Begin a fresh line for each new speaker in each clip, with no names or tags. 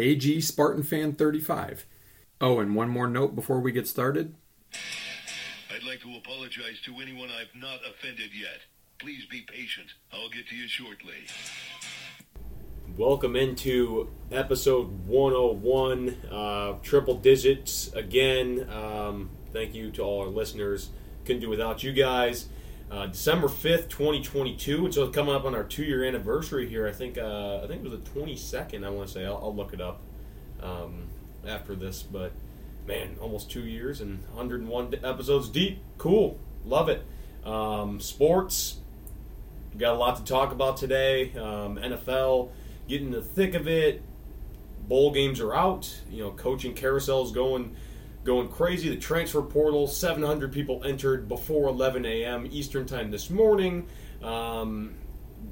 AG Spartan Fan 35. Oh, and one more note before we get started.
I'd like to apologize to anyone I've not offended yet. Please be patient. I'll get to you shortly.
Welcome into episode 101, uh, triple digits again. Um, thank you to all our listeners. Couldn't do without you guys. Uh, December 5th, 2022. So it's coming up on our two year anniversary here. I think uh, I think it was the 22nd, I want to say. I'll, I'll look it up um, after this. But man, almost two years and 101 episodes deep. Cool. Love it. Um, sports. Got a lot to talk about today. Um, NFL, getting in the thick of it. Bowl games are out. You know, coaching carousels going going crazy. The transfer portal, 700 people entered before 11 a.m. Eastern time this morning. Um,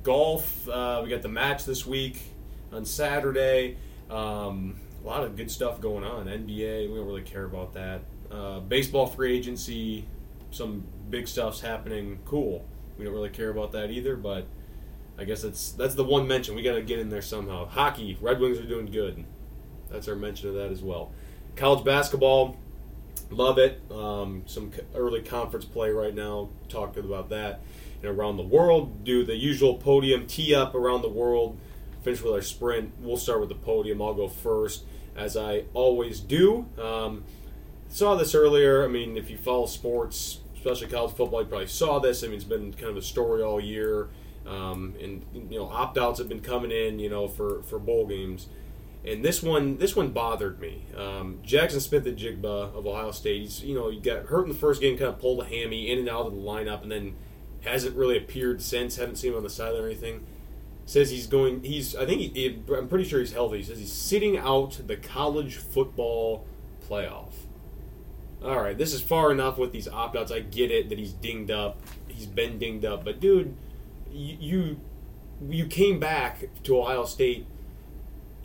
golf, uh, we got the match this week on Saturday. Um, a lot of good stuff going on. NBA, we don't really care about that. Uh, baseball free agency, some big stuff's happening. Cool. We don't really care about that either, but I guess that's that's the one mention we got to get in there somehow. Hockey, Red Wings are doing good. That's our mention of that as well. College basketball, love it. Um, some early conference play right now. Talk about that. And around the world, do the usual podium tee up around the world. Finish with our sprint. We'll start with the podium. I'll go first, as I always do. Um, saw this earlier. I mean, if you follow sports, especially college football, you probably saw this. I mean, it's been kind of a story all year. Um, and you know, opt outs have been coming in. You know, for for bowl games. And this one, this one bothered me. Um, Jackson Smith-Njigba of Ohio State. He's you know he got hurt in the first game, kind of pulled a hammy in and out of the lineup, and then hasn't really appeared since. Haven't seen him on the sideline or anything. Says he's going. He's. I think. He, I'm pretty sure he's healthy. He says he's sitting out the college football playoff. All right, this is far enough with these opt outs. I get it that he's dinged up. He's been dinged up, but dude, you you, you came back to Ohio State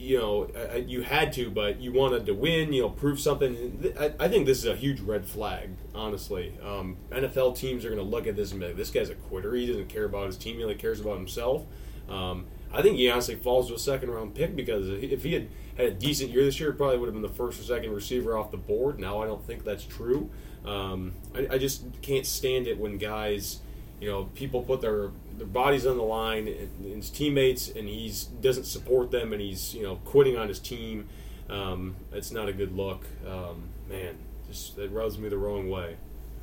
you know, uh, you had to, but you wanted to win, you know, prove something. I, think this is a huge red flag, honestly. Um, NFL teams are going to look at this and be like, this guy's a quitter. He doesn't care about his team, he only cares about himself. Um, I think he honestly falls to a second round pick because if he had had a decent year this year, probably would have been the first or second receiver off the board. Now I don't think that's true. Um, I, I just can't stand it when guys you know, people put their their body's on the line and his teammates, and he's doesn't support them, and he's you know quitting on his team. Um, it's not a good look, um, man. Just it rubs me the wrong way.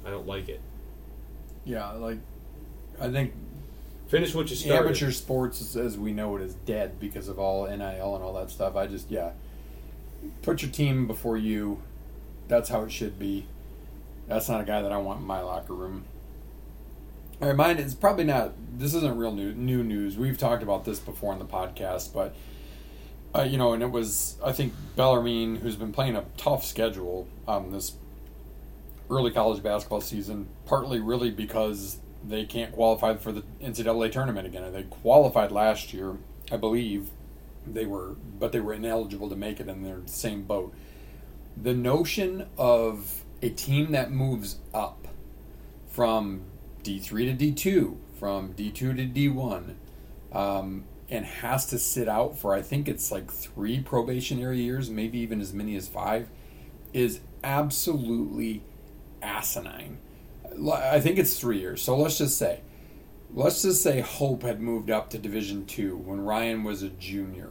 I don't like it.
Yeah, like I think
Finish what you started.
amateur sports, as we know it, is dead because of all NIL and all that stuff. I just yeah, put your team before you. That's how it should be. That's not a guy that I want in my locker room. Right, mine is probably not. This isn't real new new news. We've talked about this before in the podcast, but uh, you know, and it was I think Bellarmine, who's been playing a tough schedule um, this early college basketball season, partly really because they can't qualify for the NCAA tournament again. They qualified last year, I believe. They were, but they were ineligible to make it, and they're the same boat. The notion of a team that moves up from D3 to D2, from D2 to D1, um, and has to sit out for, I think it's like three probationary years, maybe even as many as five, is absolutely asinine. I think it's three years. So let's just say, let's just say Hope had moved up to Division Two when Ryan was a junior,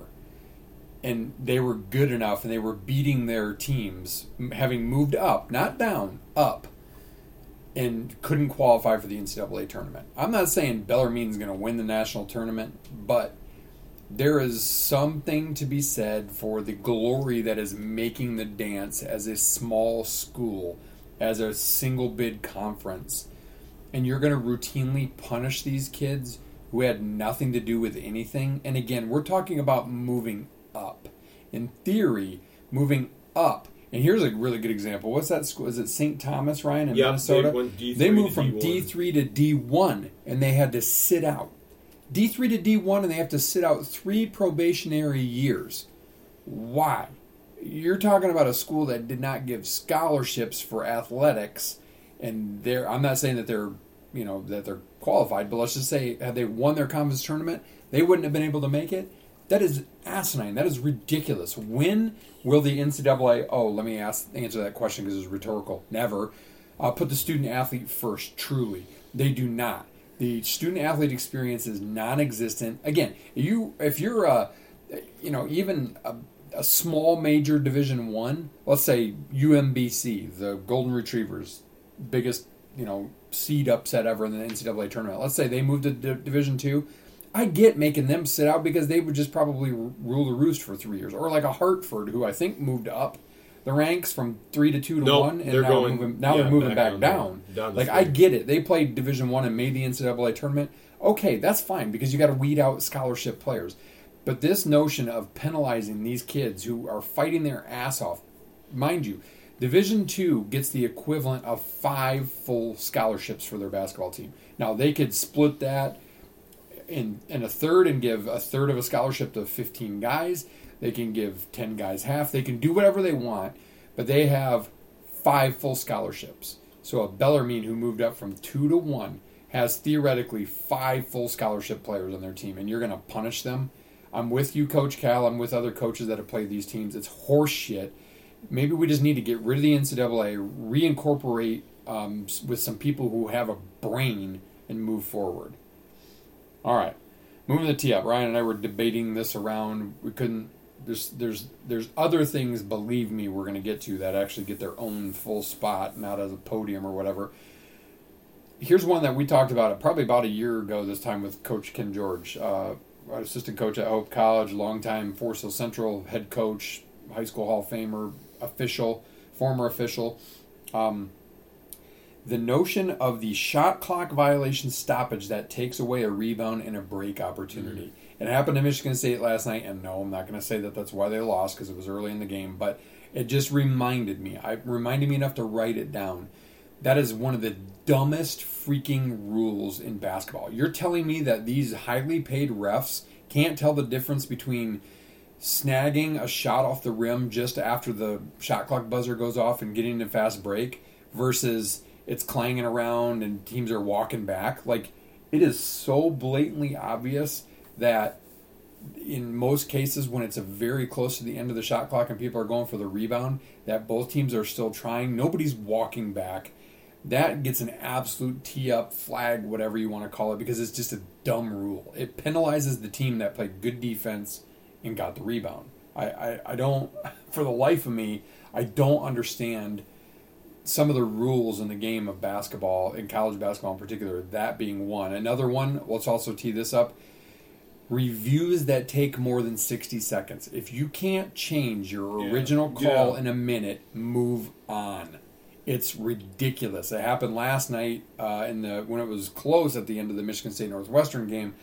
and they were good enough, and they were beating their teams, having moved up, not down, up and couldn't qualify for the NCAA tournament. I'm not saying Bellarmine's going to win the national tournament, but there is something to be said for the glory that is making the dance as a small school, as a single bid conference. And you're going to routinely punish these kids who had nothing to do with anything. And again, we're talking about moving up. in theory, moving up. And here's a really good example. What's that school? Is it St. Thomas, Ryan, in
Yep,
Minnesota?
they went D3
They moved from
D1.
D3 to D1, and they had to sit out. D3 to D1, and they have to sit out three probationary years. Why? You're talking about a school that did not give scholarships for athletics, and they're. I'm not saying that they're, you know, that they're qualified, but let's just say had they won their conference tournament, they wouldn't have been able to make it. That is asinine. That is ridiculous. When will the NCAA? Oh, let me ask answer that question because it's rhetorical. Never. Uh, put the student athlete first. Truly, they do not. The student athlete experience is non-existent. Again, you if you're a, you know, even a, a small major Division One, let's say UMBC, the Golden Retrievers, biggest you know seed upset ever in the NCAA tournament. Let's say they moved to D- Division Two. I get making them sit out because they would just probably rule the roost for three years, or like a Hartford, who I think moved up the ranks from three to two to
Nope,
one, and
they're
now
going-
moving, now
yeah,
they're moving
back
back,
down
down.
down
like I get it, they played Division One and made the NCAA tournament. Okay, that's fine because you got to weed out scholarship players. But this notion of penalizing these kids who are fighting their ass off, mind you, Division Two gets the equivalent of five full scholarships for their basketball team. Now they could split that in in a third and give a third of a scholarship to 15 guys. They can give 10 guys half. They can do whatever they want, but they have five full scholarships. So a Bellarmine who moved up from two to one has theoretically five full scholarship players on their team, and you're going to punish them. I'm with you, Coach Cal. I'm with other coaches that have played these teams. It's horseshit. Maybe we just need to get rid of the NCAA, reincorporate um, with some people who have a brain, and move forward. All right, moving the tee up. Ryan and I were debating this around. We couldn't. There's there's there's other things. Believe me, we're going to get to that actually get their own full spot, not as a podium or whatever. Here's one that we talked about probably about a year ago. This time with Coach Ken George, uh, assistant coach at Hope College, longtime Forest Hill Central head coach, high school Hall of Famer, official, former official. Um, the notion of the shot clock violation stoppage that takes away a rebound and a break opportunity. Mm. It happened to Michigan State last night, and no, I'm not going to say that that's why they lost because it was early in the game, but it just reminded me. I reminded me enough to write it down. That is one of the dumbest freaking rules in basketball. You're telling me that these highly paid refs can't tell the difference between snagging a shot off the rim just after the shot clock buzzer goes off and getting a fast break versus it's clanging around and teams are walking back. Like it is so blatantly obvious that in most cases when it's a very close to the end of the shot clock and people are going for the rebound that both teams are still trying. Nobody's walking back. That gets an absolute tee up flag whatever you want to call it because it's just a dumb rule. It penalizes the team that played good defense and got the rebound. I, I, I don't for the life of me i don't understand some of the rules in the game of basketball in college basketball in particular that being one another one let's also tee this up reviews that take more than 60 seconds. If you can't change your
Yeah.
original call
Yeah.
in a minute, move on. It's ridiculous. It happened last night uh, in the when it was close at the end of the Michigan State Northwestern game.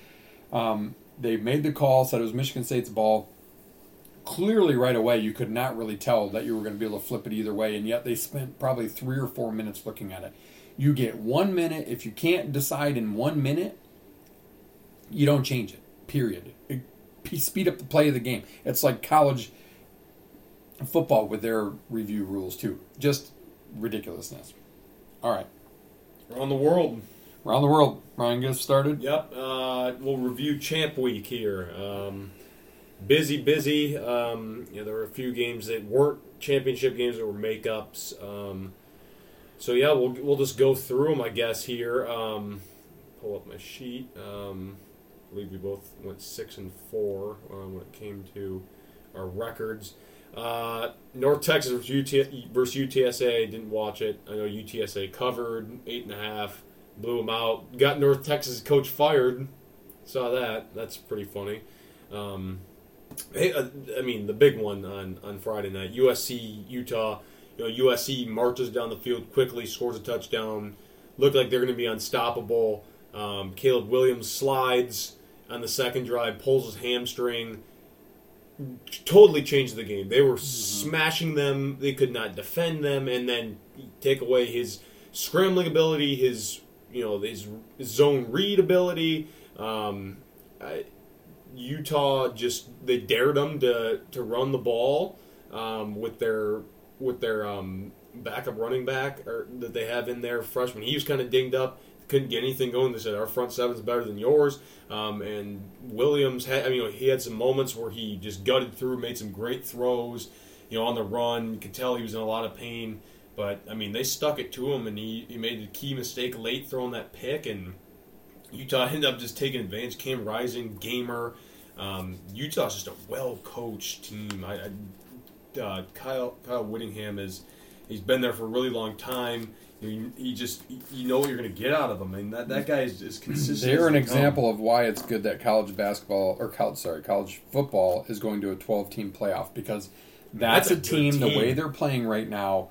Um, they made the call, said it was Michigan State's ball. Clearly, right away, you could not really tell that you were going to be able to flip it either way, and yet they spent probably three or four minutes looking at it. You get one minute. If you can't decide in one minute, you don't change it. Period. It, speed up the play of the game. It's like college football with their review rules too. Just ridiculousness. All right,
Around the world.
around the world. Ryan, get started.
Yep. Uh, we'll review Champ Week here. Um, busy, busy. Um, you know, there were a few games that weren't championship games that were makeups. Um, so yeah, we'll we'll just go through them, I guess. Here, um, pull up my sheet. Um, I believe we both went six and four um, when it came to our records. Uh, North Texas versus, UT, versus UTSA. Didn't watch it. I know UTSA covered eight and a half, blew them out. Got North Texas coach fired. Saw that. That's pretty funny. Um, hey, uh, I mean the big one on on Friday night. USC Utah. You know USC marches down the field quickly, scores a touchdown. Look like they're going to be unstoppable. Um, Caleb Williams slides on the second drive, pulls his hamstring. totally changed the game. They were smashing them. They could not defend them, and then take away his scrambling ability, his you know his, his zone read ability. Um, I, Utah just they dared them to to run the ball um, with their with their um, backup running back or, that they have in there freshman. He was kind of dinged up, couldn't get anything going. They said our front seven's better than yours. Um, and Williams had I mean he had some moments where he just gutted through, made some great throws. You know on the run, you could tell he was in a lot of pain. But I mean, they stuck it to him, and he, he made a key mistake late throwing that pick, and Utah ended up just taking advantage. Cam Rising, Gamer, um, Utah's just a well coached team. I, I uh, Kyle Kyle Whittingham is he's been there for a really long time. He, he just you know what you're going to get out of him, and that that guy is as consistent.
They're an example of why it's good that college basketball or college sorry college football is going to a 12 team playoff because that's,
That's a
a,
good
team, the way they're playing right now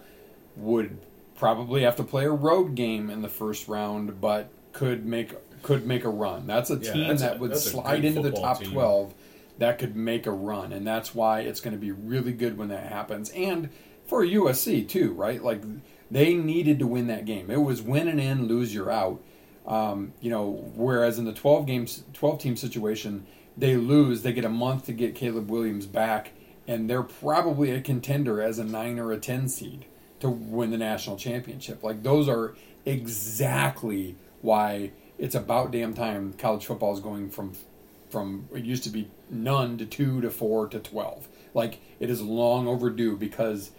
would probably have to play a road game in the first round but could make could make a run. That's a
Yeah,
team
that's a-
that would slide into the top
team.
12 that could make a run and that's why it's going to be really good when that happens and for USC too, right? Like they needed to win that game. It was win and in, lose you're out. Um, you know, whereas in the 12 games, 12 team situation, they lose, they get a month to get Caleb Williams back, and they're probably a contender as a nine or a 10 seed to win the national championship. Like, those are exactly why it's about damn time college football is going from from it used to be none to two to four to 12. Like, it is long overdue because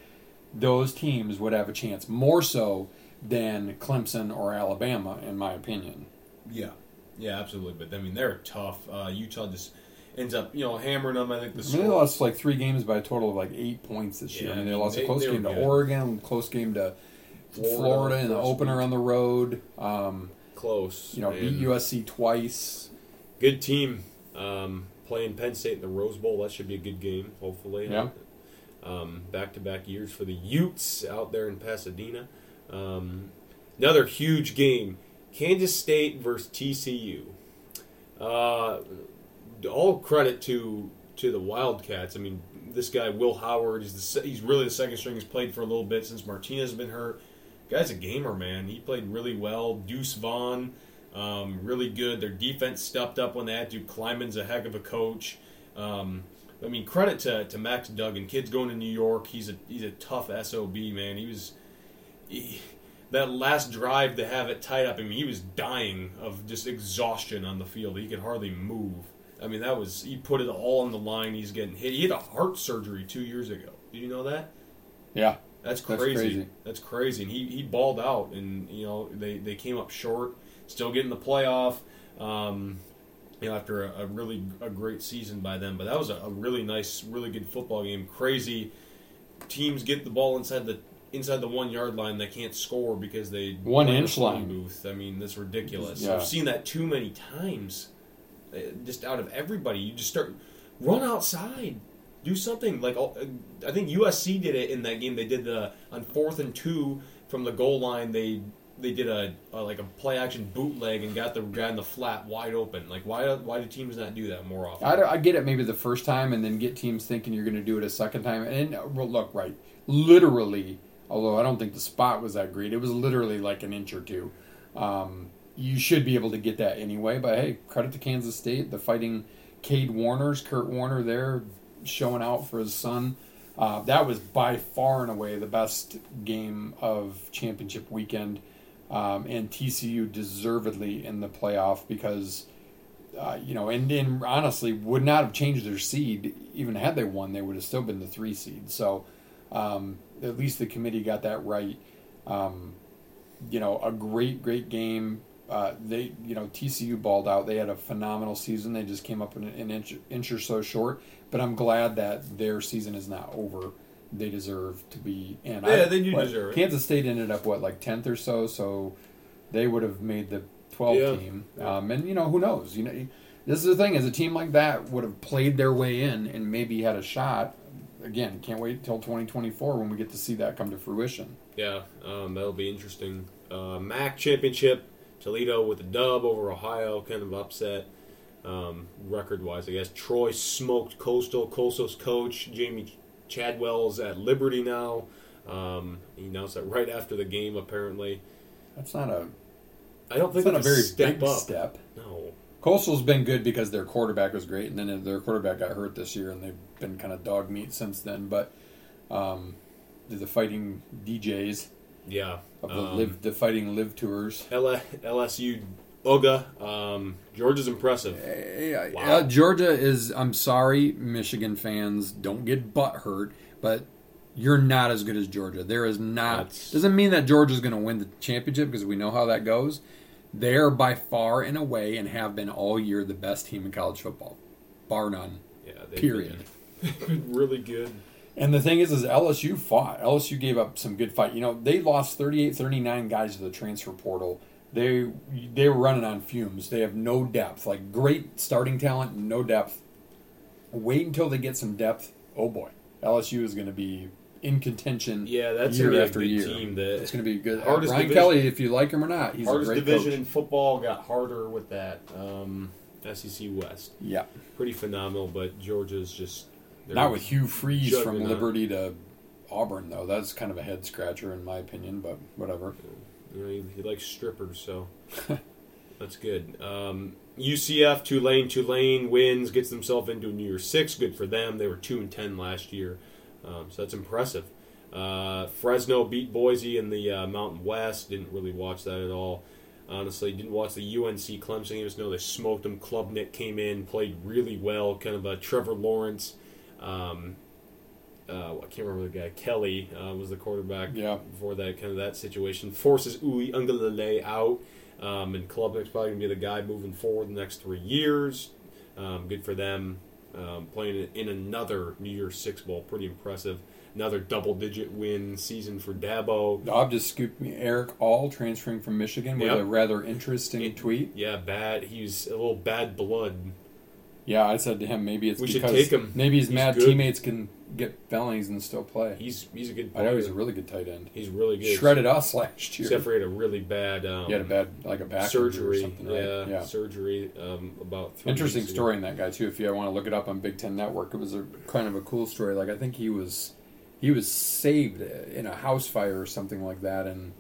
those teams would have a chance more so than Clemson or Alabama, in my opinion.
Yeah, yeah, absolutely. But I mean, they're tough. Uh, Utah just ends up, you know, hammering them. I think the
I mean, they lost like three games by a total of like eight points this year.
Yeah,
I mean, they lost
they-
a close game to
good.
Oregon, close game to
Florida
Florida, in the opener
week.
on the road. Um,
close.
you know, beat USC twice.
Good team. Um, playing Penn State in the Rose Bowl. That should be a good game. Hopefully.
Yeah.
Um, back-to-back years for the Utes out there in Pasadena. Um, another huge game: Kansas State versus TCU. Uh, all credit to to the Wildcats. I mean, this guy Will Howard is the he's really the second string. He's played for a little bit since Martinez has been hurt. Guy's a gamer, man. He played really well. Deuce Vaughn, um, really good. Their defense stepped up when that. to. Klieman's a heck of a coach. Um, I mean, credit to, to Max Duggan. Kid's going to New York. He's a he's a tough sob man. He was he, that last drive to have it tied up. I mean, he was dying of just exhaustion on the field. He could hardly move. I mean, that was he put it all on the line. He's getting hit. He had a heart surgery two years ago. Did you know that?
Yeah,
That's
That's
crazy.
crazy.
That's crazy. And he, he balled out, and you know they, they came up short. Still getting the playoff. Um, you know after a, a really a great season by them, but that was a, a really nice, really good football game. Crazy teams get the ball inside the inside the one yard line. They can't score because they
One
play in a
inch line.
Booth. I mean, that's ridiculous.
Yeah.
I've seen that too many times. Uh, Just out of everybody, you just start run outside do something like I think USC did it in that game. They did the on fourth and two from the goal line. They they did a, a like a play action bootleg and got the guy in the flat wide open. Like why why do teams not do that more often?
I, I get it maybe the first time and then get teams thinking you're going to do it a second time. And uh, well, look, right, literally, although I don't think the spot was that great, it was literally like an inch or two. Um, you should be able to get that anyway. But hey, credit to Kansas State, the fighting Kade Warners, Kurt Warner there showing out for his son. Uh, that was by far and away the best game of championship weekend. Um, and TCU deservedly in the playoff because uh, you know, and, honestly, would not have changed their seed even had they won. They would have still been the three seed. So, um, at least the committee got that right. Um, you know, a great, great game. Uh, they, you know, TCU balled out. They had a phenomenal season. They just came up an, an inch, inch or so short. But I'm glad that their season is not over. They deserve to be in.
Yeah, they do deserve it.
Kansas State ended up what like tenth or so, so they would have made the 12
Yeah.
team. Um, and you know who knows? You know, this is the thing: is a team like that would have played their way in and maybe had a shot. Again, can't wait till 2024 when we get to see that come to fruition.
Yeah, um, that'll be interesting. Uh, MAC championship, Toledo with a dub over Ohio, kind of upset. um, record wise. I guess Troy smoked Coastal. Coastal's coach Jamey Chadwell's at Liberty now. Um, he announced that right after the game. Apparently,
That's not a
I don't
that's
think
not a
that's
very
step
big
up.
step.
No,
Coastal's been good because their quarterback was great, and then their quarterback got hurt this year, and they've been kind of dog meat since then. But um, the fighting DJs
yeah.
of the
Um,
live, the fighting live tours.
L- LSU Uga. Um, Georgia's impressive.
Eh,
Wow.
uh, Georgia is. I'm sorry, Michigan fans, don't get butt hurt, but you're not as good as Georgia. There is not.
That's-
Doesn't mean that Georgia's going to win the championship because we know how that goes. They're by far and away and have been all year the best team in college football, bar none.
Yeah,
Period.
Been, been really good.
And the thing is, is LSU fought. LSU gave up some good fight. You know, they lost 38, 39 guys to the transfer portal. They they were running on fumes. They have no depth. Like great starting talent, no depth. Wait until they get some depth. Oh boy, LSU is going to be in contention.
Yeah, that's
year
a
after year.
team. The
It's going to be good.
Hardest
Ryan
division-
Kelly, if you like him or not, he's a great
division
coach.
in football got harder with that. Um, SEC West,
Yeah,
pretty phenomenal, but Georgia's just they're-
not with Hugh Freeze from. Liberty to Auburn though. That's kind of a head scratcher in my opinion, but whatever.
You know, he, he likes strippers, so that's good. Um, UCF Tulane Tulane wins, gets themselves into a New Year's Six. Good for them. They were two and ten last year, um, so that's impressive. Uh, Fresno beat Boise in the uh, Mountain West. Didn't really watch that at all. Honestly, didn't watch the UNC Clemson game. Just know they smoked them. Klubnik came in, played really well. Kind of a Trevor Lawrence. Um, uh, I can't remember the guy. Kelly uh, was the quarterback
Yeah.
before that kind of that situation. Forces Uiagalelei out, um, and Klubnik's probably gonna be the guy moving forward the next three years. Um, good for them. Um, playing in another New Year's Six bowl, pretty impressive. Another double-digit win season for Dabo.
Bob just scooped me Erick All transferring from Michigan with
Yep.
a rather interesting
It-
tweet.
Yeah, bad. He's a little bad blood.
Yeah, I said to him, maybe it's
We should
because
take him.
maybe his
He's
mad
good.
teammates can get felonies and still play.
He's he's a good
I
player.
know he's a really good tight end.
He's really good.
Shredded us last year.
Except for he had a really bad um,
he had a bad like a back
surgery.
or something, right?
yeah,
yeah.
surgery um, about three
Interesting story in that guy too. If you want to look it up on Big Ten Network, it was a kind of a cool story. Like I think he was he was saved in a house fire or something like that, and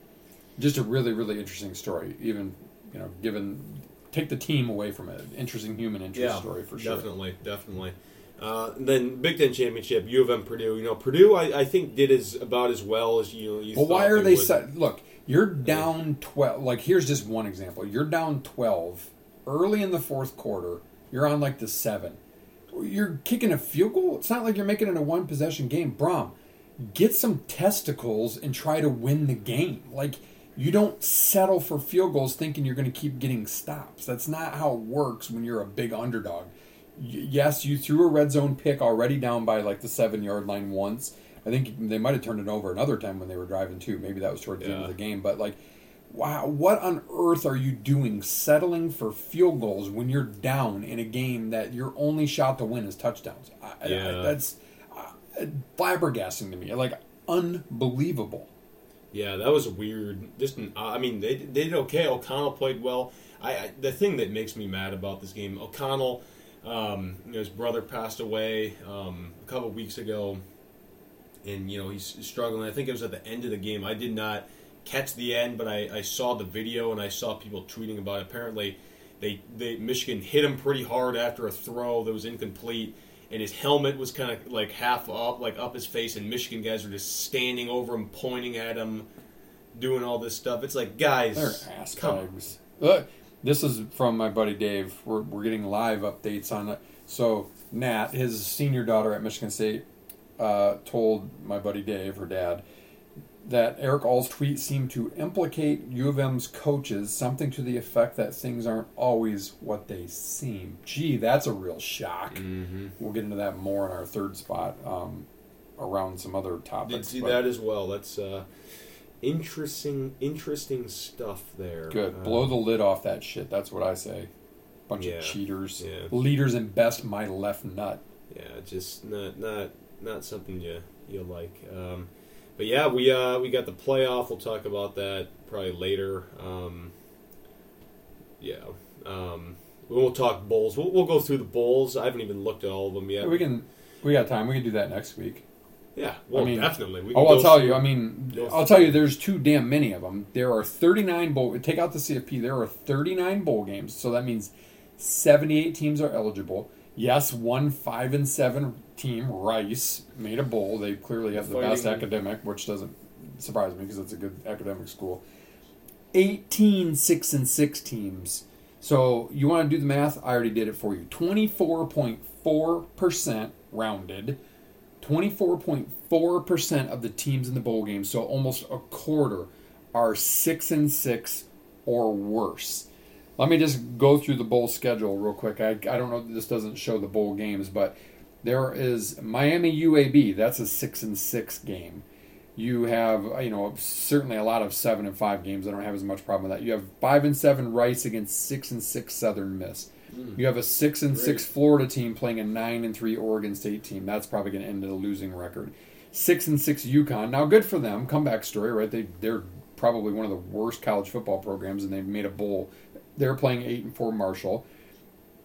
just a really really interesting story. Even you know, given take the team away from it, interesting human interest story for sure.
Definitely, definitely. Uh, then Big Ten championship, U of M, Purdue. You know, Purdue, I, I think did as about as well as you know. You
Well, why are they? Set, look, you're down twelve. Like here's just one example. You're down twelve early in the fourth quarter. You're on like the seven. You're kicking a field goal. It's not like you're making it a one possession game. Brohm, get some testicles and try to win the game. Like you don't settle for field goals thinking you're going to keep getting stops. That's not how it works when you're a big underdog. Y- yes, you threw a red zone pick already down by like the seven yard line once. I think they might have turned it over another time when they were driving too. Maybe that was towards the end of the game. But like, wow, what on earth are you doing settling for field goals when you're down in a game that your only shot to win is touchdowns? I, I-
Yeah.
that's uh, flabbergasting to me. Like unbelievable.
Yeah, that was weird. Just, I mean, they, they did okay. O'Connell played well. I, I the thing that makes me mad about this game, O'Connell, um, you know, his brother passed away um, a couple weeks ago, and you know he's struggling. I think it was at the end of the game. I did not catch the end, but I, I saw the video and I saw people tweeting about it. Apparently, they, they Michigan hit him pretty hard after a throw that was incomplete, and his helmet was kind of like half up, like up his face, and Michigan guys were just standing over him, pointing at him, doing all this stuff. It's like guys,
They're ass bags. Look, this is from my buddy Dave. We're, we're getting live updates on it. So Nat, his senior daughter at Michigan State, uh, told my buddy Dave, her dad, that Erick All's tweet seemed to implicate U of M's coaches, something to the effect that things aren't always what they seem. Gee, that's a real shock.
Mm-hmm.
We'll get into that more in our third spot um, around some other
Did
topics.
see
but-
that as well. That's uh, interesting, interesting stuff there.
Good.
Uh,
Blow the lid off that shit. That's what I say. Bunch
Yeah.
of cheaters.
Yeah.
Leaders in best my left nut.
yeah, just not not not something you you like. Um, but yeah, we uh, we got the playoff. We'll talk about that probably later. Um, yeah, um, we'll talk bowls. We'll, we'll go through the bowls. I haven't even looked at all of them yet.
We can. We got time. We can do that next week.
yeah, well,
I mean-
definitely. We can
Oh, I'll tell
through-
you. I mean, I'll tell you. There's too damn many of them. There are 39 bowl. Take out the CFP. There are 39 bowl games. So that means 78 teams are eligible. Yes, one five and seven team, Rice, made a bowl. They clearly have the best academic, which doesn't surprise me because it's a good academic school. 18 six and six teams. So you want to do the math? I already did it for you. 24.4% rounded. 24.4% of the teams in the bowl game, so almost a quarter, are 6 and 6 or worse. Let me just go through the bowl schedule real quick. I, I don't know, this doesn't show the bowl games, but there is Miami UAB, that's a 6 and 6 game. You have, you know, certainly a lot of 7 and 5 games. I don't have as much problem with that. You have 5 and 7 Rice against 6 and 6 Southern Miss. Hmm. You have a six and six Florida team playing a nine and three Oregon State team. That's probably going to end in a losing record. Six and six UConn. Now, good for them. Comeback story, right? They they're probably one of the worst college football programs, and they've made a bowl. They're playing eight and four Marshall.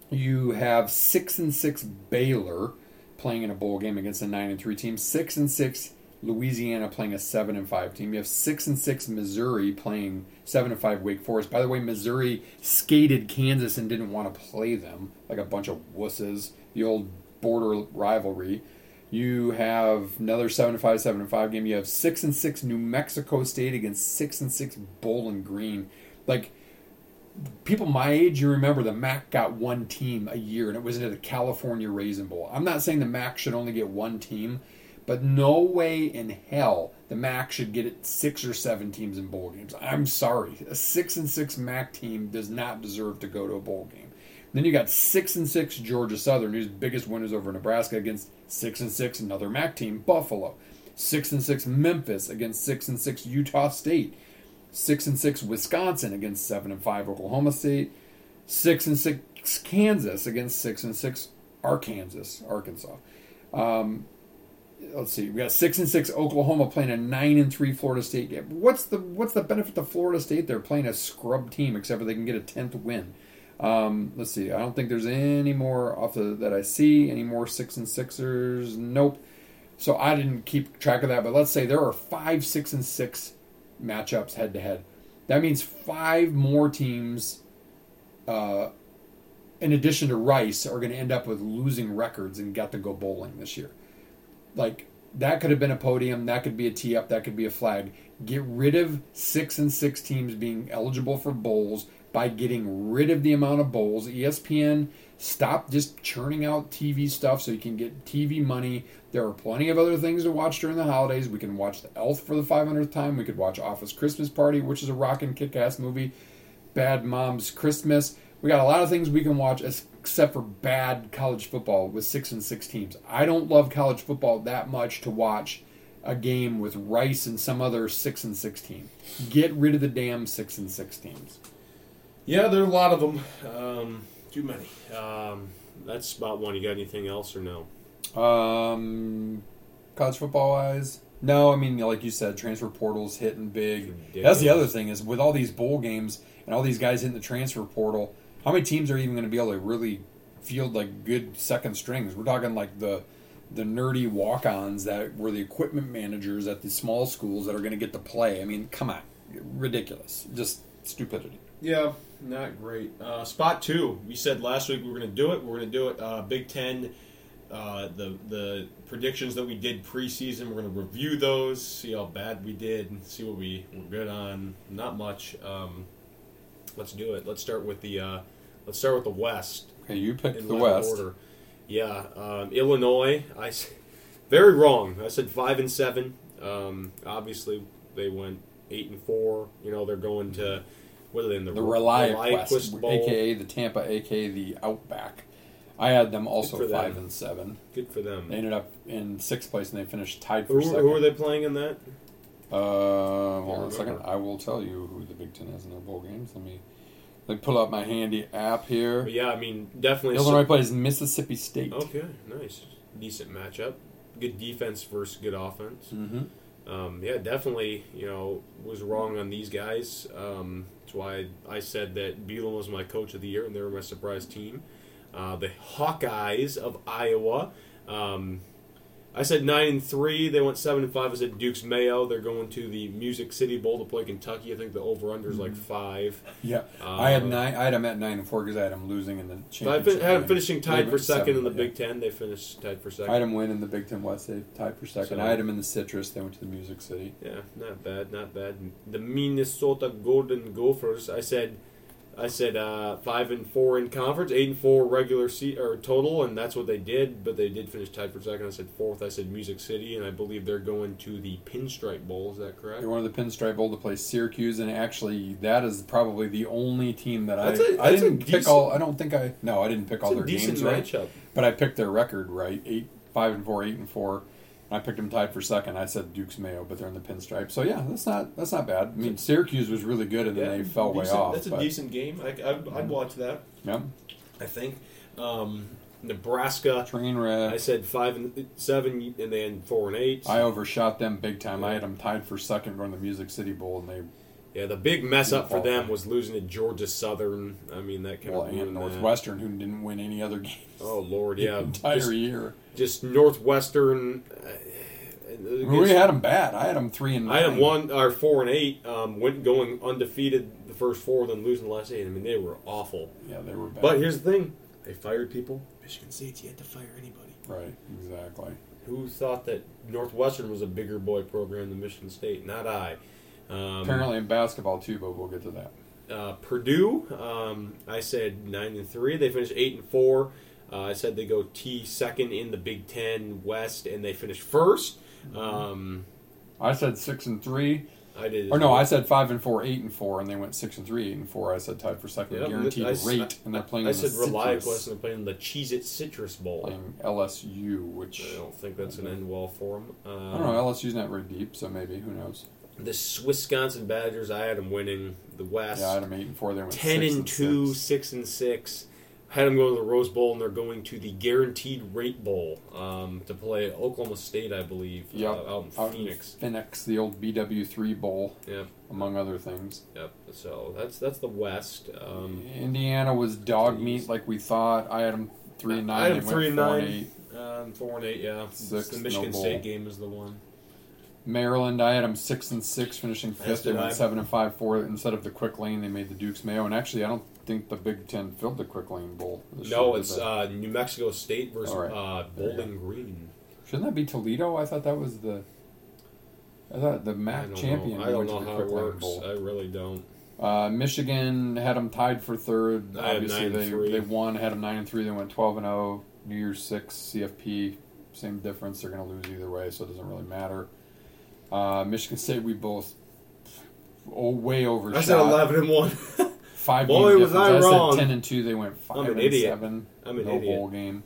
You have six and six Baylor playing in a bowl game against a nine and three team. Six and six Louisiana playing a seven and five team. You have six and six Missouri playing seven and five Wake Forest. By the way, Missouri skated Kansas and didn't want to play them like a bunch of wusses. The old border rivalry. You have another seven and five, seven and five game. You have six and six New Mexico State against six and six Bowling Green. Like people my age, you remember the MAC got one team a year, and it was into the California Raisin Bowl. I'm not saying the MAC should only get one team, but no way in hell the MAC should get it six or seven teams in bowl games. I'm sorry, a six and six MAC team does not deserve to go to a bowl game. Then you got six and six Georgia Southern, whose biggest win is over Nebraska against six and six another MAC team, Buffalo. Six and six Memphis against six and six Utah State six and six Wisconsin against seven and five Oklahoma State, six and six Kansas against six and six Arkansas, Arkansas. Um, let's see, we got six and six Oklahoma playing a nine and three Florida State game. What's the what's the benefit to Florida State? They're playing a scrub team, except for they can get a tenth win. Um, let's see. I don't think there's any more off the, that I see. Any more six and sixers? Nope. So I didn't keep track of that. But let's say there are five six and six matchups head to head. That means five more teams, uh, in addition to Rice, are going to end up with losing records and got to go bowling this year. Like that could have been a podium, that could be a tee up, that could be a flag. Get rid of six and six teams being eligible for bowls by getting rid of the amount of bowls. ESPN stop just churning out TV stuff so you can get TV money. There are plenty of other things to watch during the holidays. We can watch The Elf for the 500th time. We could watch Office Christmas Party, which is a rockin' kick-ass movie. Bad Mom's Christmas. We got a lot of things we can watch except for bad college football with six and six teams. I don't love college football that much to watch a game with Rice and some other six and six team. Get rid of the damn six and six teams.
Yeah, there are a lot of them. Um, too many. Um, that's about one. You got anything else or no?
Um, college football wise, no. I mean, like you said, transfer portals hitting big. That's the other thing is with all these bowl games and all these guys hitting the transfer portal. How many teams are even going to be able to really field like good second strings? We're talking like the the nerdy walk-ons that were the equipment managers at the small schools that are going to get to play. I mean, come on, ridiculous, just stupidity.
Yeah, not great. Uh, spot two. We said last week we were going to do it. We're going to do it. Uh, Big Ten. Uh, the the predictions that we did preseason. We're going to review those. See how bad we did. See what we were good on. Not much. Um, let's do it. Let's start with the. Uh, let's start with the West.
Okay, you picked the West.
Order. Yeah, um, Illinois. I very wrong. I said five and seven. Um, obviously, they went eight and four. You know, they're going to what are they in the,
The Reliant
Reliant
Quest,
Bowl?
aka the Tampa, aka the Outback. I had them also
Good for them.
five and seven.
Good for them.
They ended up in sixth place and they finished tied for
Who,
second.
who are they playing in that?
Uh, hold on a second. I will tell you who the Big Ten is in their bowl games. Let me let me pull up my handy app here.
But yeah, I mean, definitely.
Illinois plays Mississippi State.
Okay, nice, decent matchup. Good defense versus good offense.
hmm
um, yeah, definitely, you know, was wrong on these guys. Um, that's why I said that Bielema was my coach of the year, and they were my surprise team. Uh, the Hawkeyes of Iowa. Um, I said nine and three. They went seven and five. I said Duke's Mayo. They're going to the Music City Bowl to play Kentucky. I think the over under is like five.
Yeah, I had
Uh,
nine. I had them at nine and four because I had them losing in the
But I had them finishing tied for second
seven,
in the
but
Big Ten. They finished tied for second.
I had them win in the Big Ten West. They tied for second.
So-
I had them in the Citrus. They went to the Music City.
Yeah, not bad, not bad. The Minnesota Golden Gophers. I said, I said uh, five and four in conference, eight and four regular se- or total, and that's what they did. But they did finish tied for second. I said fourth. I said Music City, and I believe they're going to the Pinstripe Bowl. Is that correct?
They won the Pinstripe Bowl to play Syracuse, and actually, that is probably the only team that I
That's a-
I
a
didn't pick
decent-
all. I don't think I no, I didn't pick all their games right, but I picked their record right. Eight, five and four, eight and four. I picked them tied for second. I said Duke's Mayo, but they're in the Pinstripe. So yeah, that's not that's not bad. I mean, Syracuse was really good, and then they fell way off.
That's a
but,
decent game. I, I'd, I'd watch that.
yeah,
I think. Um, Nebraska.
train
red.
I
said five and seven, and then four and eight.
I overshot them big time. I had them tied for second going to the Music City Bowl, and they
yeah, the big mess up for them was losing to Georgia Southern. I mean, that kind
well,
of
and
ruined that.
Northwestern, who didn't win any other game
Oh Lord,
the
yeah,
entire
just,
year.
just Northwestern. Uh,
We had them bad. I had them three and nine.
I had one or four and eight. Um, went going undefeated the first four, then losing the last eight. I mean, they were awful.
Yeah, they were bad.
But here's the thing: they fired people. Michigan State's yet to fire anybody.
right, exactly.
Who thought that Northwestern was a bigger boy program than Michigan State? Not I. Um,
Apparently in basketball too, but we'll get to that.
uh, Purdue, um, I said nine and three. They finished eight and four. Uh, I said they go T second in the Big Ten West, and they finished 1st Um,
I said six and three,
I did.
or no, I said five and four, eight and four, and they went six and three, eight and four. I said tied for second,
Yep,
guaranteed
I
rate, and they're playing.
I
the
said ReliaQuest,
Citrus,
and they're playing the Cheez It Citrus Bowl.
playing LSU, which
I don't think that's an end well for them.
I
Um,
don't know. LSU's not very deep, so maybe who knows?
The Wisconsin Badgers, I had them winning the West.
Yeah, I had them eight and four. They went
ten and two,
six.
six and six. Had them going to the Rose Bowl, and they're going to the Guaranteed Rate Bowl um, to play Oklahoma State, I believe,
Yep,
uh, out in
out
Phoenix.
in Phoenix, the old BW three bowl, among other things.
yep. So that's that's the West. Um,
Indiana was dog meat like we thought. I had them three and nine.
I had them three and nine.
eight.
um, four and eight, yeah.
Six,
the Michigan
bowl.
State game is the one.
Maryland, I had them six and six, finishing fifth. They went seven and five. Four instead of the quick lane, they made the Duke's Mayo. And actually, I don't think the Big Ten filled the quick lane bowl.
No,
year,
it's uh, New Mexico State versus
right.
uh, Bowling Green.
Shouldn't that be Toledo? I thought that was the. I thought the MAC champion.
know. I don't know how it works.
bowl.
I really don't.
Uh, Michigan had them tied for third.
I
Obviously, they
three.
they won. Had them nine and three. They went twelve and zero. New Year's six CFP, same difference. They're going to lose either way, so it doesn't really matter. Uh, Michigan State, we both oh, way overshot.
I said eleven and one.
Five
Boy, was I
difference.
wrong.
said ten and two. They went 5
I'm an
and
idiot.
seven.
I'm an
no
idiot.
bowl game.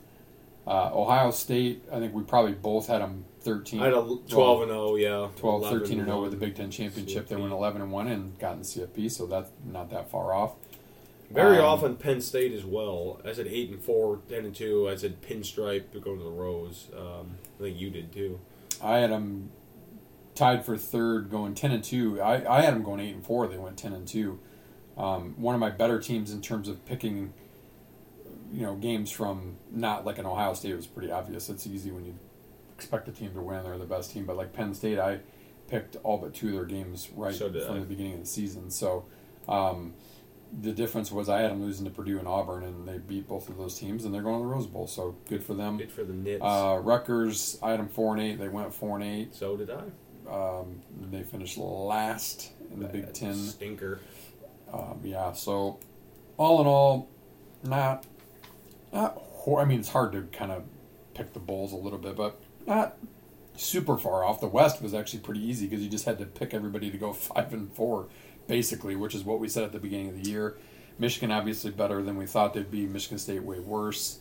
Uh, Ohio State. I think we probably both had them thirteen.
I had a twelve and zero. Yeah,
12, 13 and 0 with the Big Ten championship. They went 11 and 1 and got in the CFP, so that's not that far off.
Very
Um,
often Penn State as well. I said eight and four, 10 and two. I said pinstripe to go to the Rose. Um, I think you did too.
I had them tied for third, going 10 and 2. I, I had them going 8 and 4. They went 10 and 2. Um, one of my better teams in terms of picking, you know, games from not like an Ohio State was pretty obvious. It's easy when you expect a team to win; they're the best team. But like Penn State, I picked all but two of their games right
So
from
I.
the beginning of the season. So um, the difference was I had them losing to Purdue and Auburn, and they beat both of those teams, and they're going to the Rose Bowl. So good for them.
Good for the Nits.
Uh, Rutgers, I had them four and eight. They went four and eight.
so did I.
Um, they finished last in the Big Ten.
stinker.
Um, yeah, so all in all, not not. Hor- I mean, it's hard to kind of pick the bowls a little bit, but not super far off. The West was actually pretty easy because you just had to pick everybody to go five and four, basically, which is what we said at the beginning of the year. Michigan obviously better than we thought they'd be. Michigan State way worse.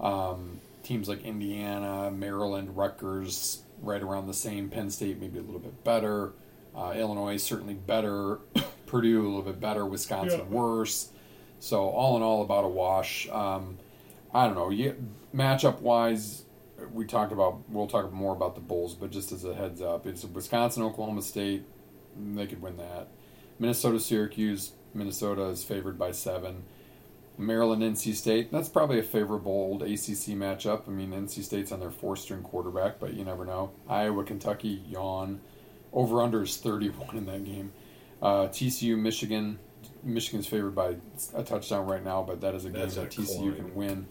Um, teams like Indiana, Maryland, Rutgers, right around the same. Penn State maybe a little bit better. Uh, Illinois certainly better. Purdue a little bit better. Wisconsin
Yeah.
worse. So all in all, about a wash. Um, I don't know. You, matchup wise, we talked about. We'll talk more about the Bulls, but just as a heads up, it's Wisconsin, Oklahoma State. They could win that. Minnesota, Syracuse. Minnesota is favored by seven. Maryland, NC State. That's probably a favorable old ACC matchup. I mean, NC State's on their four-string quarterback, but you never know. Iowa, Kentucky, yawn. Over under is 31 in that game. Uh, TCU, Michigan. Michigan's favored by a touchdown right now, but that is a
That's
game that TCU
coin.
can win.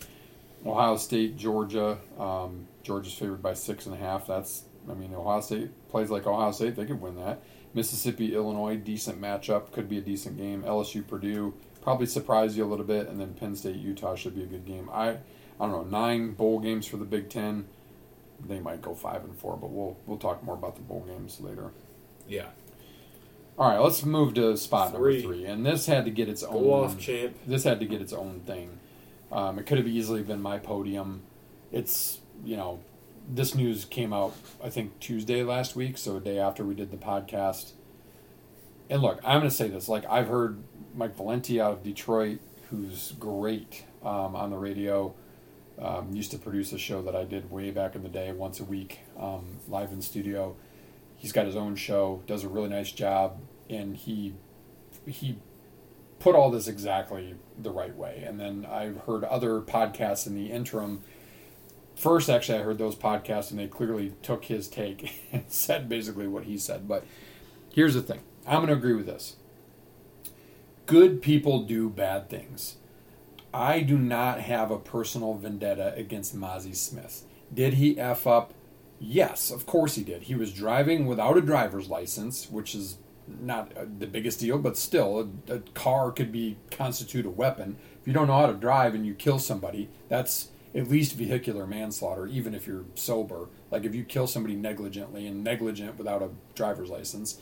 Ohio State, Georgia. Um, Georgia's favored by six and a half. That's, I mean, Ohio State plays like Ohio State. They could win that. Mississippi, Illinois, decent matchup. Could be a decent game. LSU, Purdue, probably surprise you a little bit. And then Penn State, Utah should be a good game. I, I don't know, nine bowl games for the Big Ten. They might go five and four, but we'll we'll talk more about the bowl games later.
Yeah.
All right, let's move to spot
Three.
number three, and this had to get its own.
Off, champ.
This had to get its own thing. Um, it could have easily been my podium. It's you know, this news came out I think Tuesday last week, so a day after we did the podcast. And look, I'm going to say this: like I've heard Mike Valenti out of Detroit, who's great um, on the radio. Um, used to produce a show that I did way back in the day, once a week, um, live in studio. He's got his own show, does a really nice job, and he he put all this exactly the right way. And then I've heard other podcasts in the interim. First, actually, I heard those podcasts, and they clearly took his take and said basically what he said. But here's the thing I'm going to agree with this. Good people do bad things. I do not have a personal vendetta against Mazi Smith. Did he F up? Yes, of course he did. He was driving without a driver's license, which is not uh, the biggest deal, but still, a, a car could be constitute a weapon. If you don't know how to drive and you kill somebody, that's at least vehicular manslaughter, even if you're sober. Like if you kill somebody negligently and negligent without a driver's license.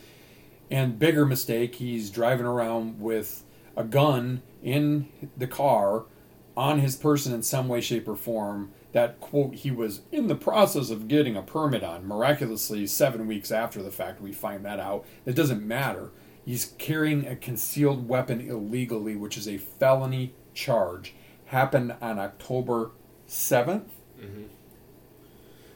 And bigger mistake, he's driving around with a gun in the car on his person in some way, shape, or form that, quote, he was in the process of getting a permit on. Miraculously, seven weeks after the fact, we find that out. It doesn't matter. He's carrying a concealed weapon illegally, which is a felony charge. Happened on October 7th. Mm-hmm.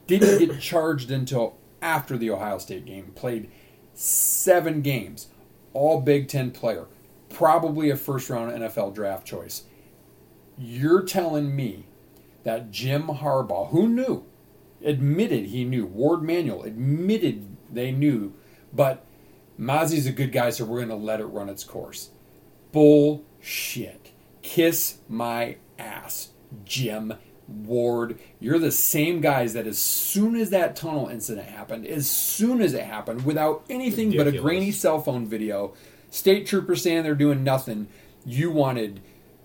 Didn't get charged until after the Ohio State game. Played seven games, all Big Ten player, probably a first round NFL draft choice. You're telling me that Jim Harbaugh, who knew, admitted he knew, Warde Manuel admitted they knew, but Mazi's a good guy, so we're going to let it run its course. Bullshit. Kiss my ass, Jim Warde. You're the same guys that as soon as that tunnel incident happened, as soon as it happened, without anything but a grainy cell phone video, state troopers standing there doing nothing, you wanted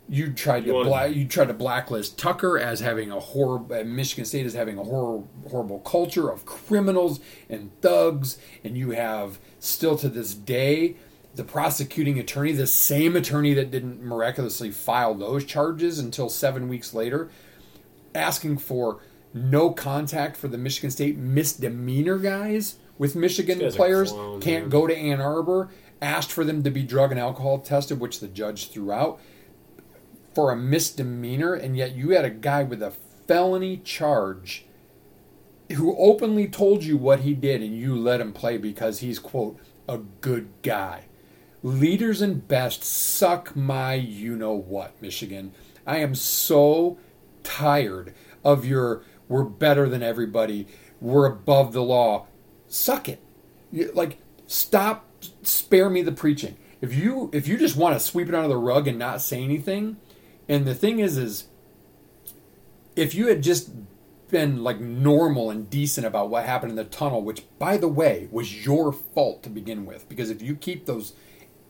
you tried
You
to bla- you tried to blacklist Tucker as having a horrible Michigan State as having a hor- horrible culture of criminals and thugs and you have still to this day the prosecuting attorney the same attorney that didn't miraculously file those charges until 7 weeks later asking for no contact for the Michigan State misdemeanor guys with Michigan
This guy's a
players can't
man.
go to Ann Arbor asked for them to be drug and alcohol tested which the judge threw out for a misdemeanor, and yet you had a guy with a felony charge who openly told you what he did, and you let him play because he's, quote, a good guy. Leaders and best suck my you know what, Michigan. I am so tired of your we're better than everybody, we're above the law. Suck it. Like, stop, spare me the preaching. If you if you just want to sweep it under the rug and not say anything, and the thing is, is if you had just been like normal and decent about what happened in the tunnel, which by the way was your fault to begin with, because if you keep those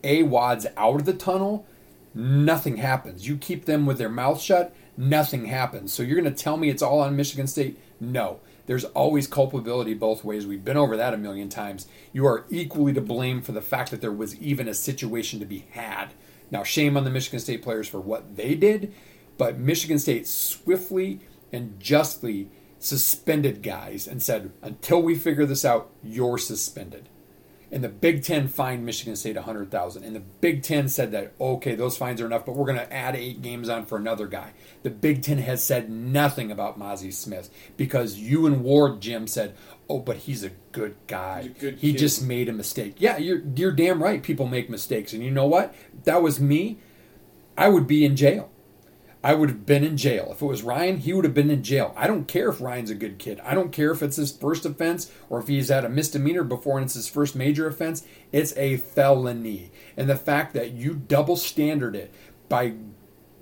AWADs out of the tunnel, nothing happens. You keep them with their mouth shut, nothing happens. So you're going to tell me it's all on Michigan State? No. There's always culpability both ways. We've been over that a million times. You are equally to blame for the fact that there was even a situation to be had. Now, shame on the Michigan State players for what they did, but Michigan State swiftly and justly suspended guys and said, until we figure this out, you're suspended. And the Big Ten fined Michigan State a hundred thousand, and the Big Ten said that okay, those fines are enough, but we're going to add eight games on for another guy. The Big Ten has said nothing about Mazi Smith because you and Warde Jim said, oh, but he's a good guy.
A good
he
kid."
just made a mistake. Yeah, you're you're damn right. People make mistakes, and you know what? If that was me. I would be in jail. I would have been in jail. If it was Ryan, he would have been in jail. I don't care if Ryan's a good kid. I don't care if it's his first offense or if he's had a misdemeanor before and it's his first major offense. It's a felony. And the fact that you double standard it by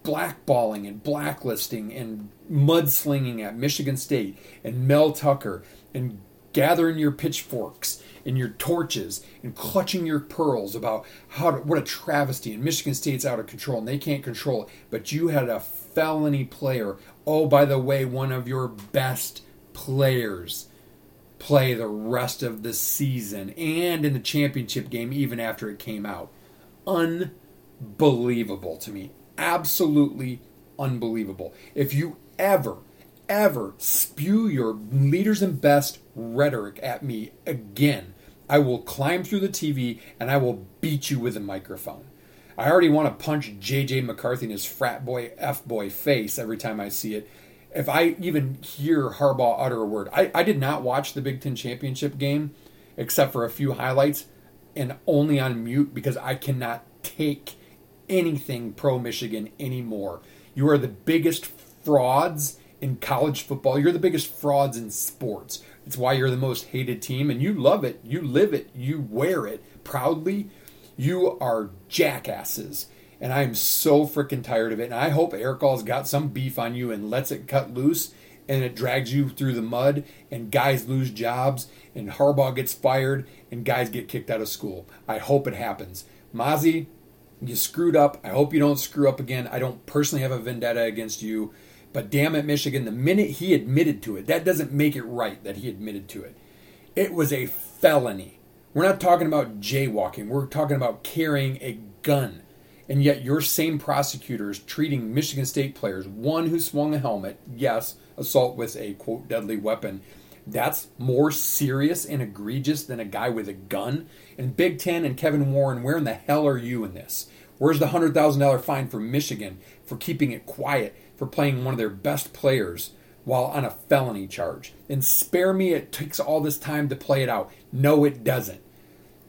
blackballing and blacklisting and mudslinging at Michigan State and Mel Tucker and gathering your pitchforks and your torches and clutching your pearls about how to, what a travesty and Michigan State's out of control and they can't control it. But you had a felony player. Oh, by the way, one of your best players play the rest of the season and in the championship game even after it came out. Unbelievable to me. Absolutely unbelievable. If you ever, ever spew your leaders and best rhetoric at me again, I will climb through the TV and I will beat you with a microphone. I already want to punch JJ McCarthy in his frat boy, F boy face every time I see it. If I even hear Harbaugh utter a word, I, I did not watch the Big Ten championship game except for a few highlights and only on mute because I cannot take anything pro Michigan anymore. You are the biggest frauds in college football. You're the biggest frauds in sports. It's why you're the most hated team and you love it. You live it. You wear it proudly. You are jackasses. And I am so freaking tired of it. And I hope Erick All's got some beef on you and lets it cut loose and it drags you through the mud and guys lose jobs and Harbaugh gets fired and guys get kicked out of school. I hope it happens. Mazi, you screwed up. I hope you don't screw up again. I don't personally have a vendetta against you. But damn it, Michigan, the minute he admitted to it, that doesn't make it right that he admitted to it. It was a felony. We're not talking about jaywalking. We're talking about carrying a gun. And yet, your same prosecutors treating Michigan State players, one who swung a helmet, yes, assault with a quote deadly weapon, that's more serious and egregious than a guy with a gun. And Big Ten and Kevin Warren, where in the hell are you in this? Where's the $100,000 fine for Michigan for keeping it quiet, for playing one of their best players while on a felony charge? And spare me, it takes all this time to play it out. No, it doesn't.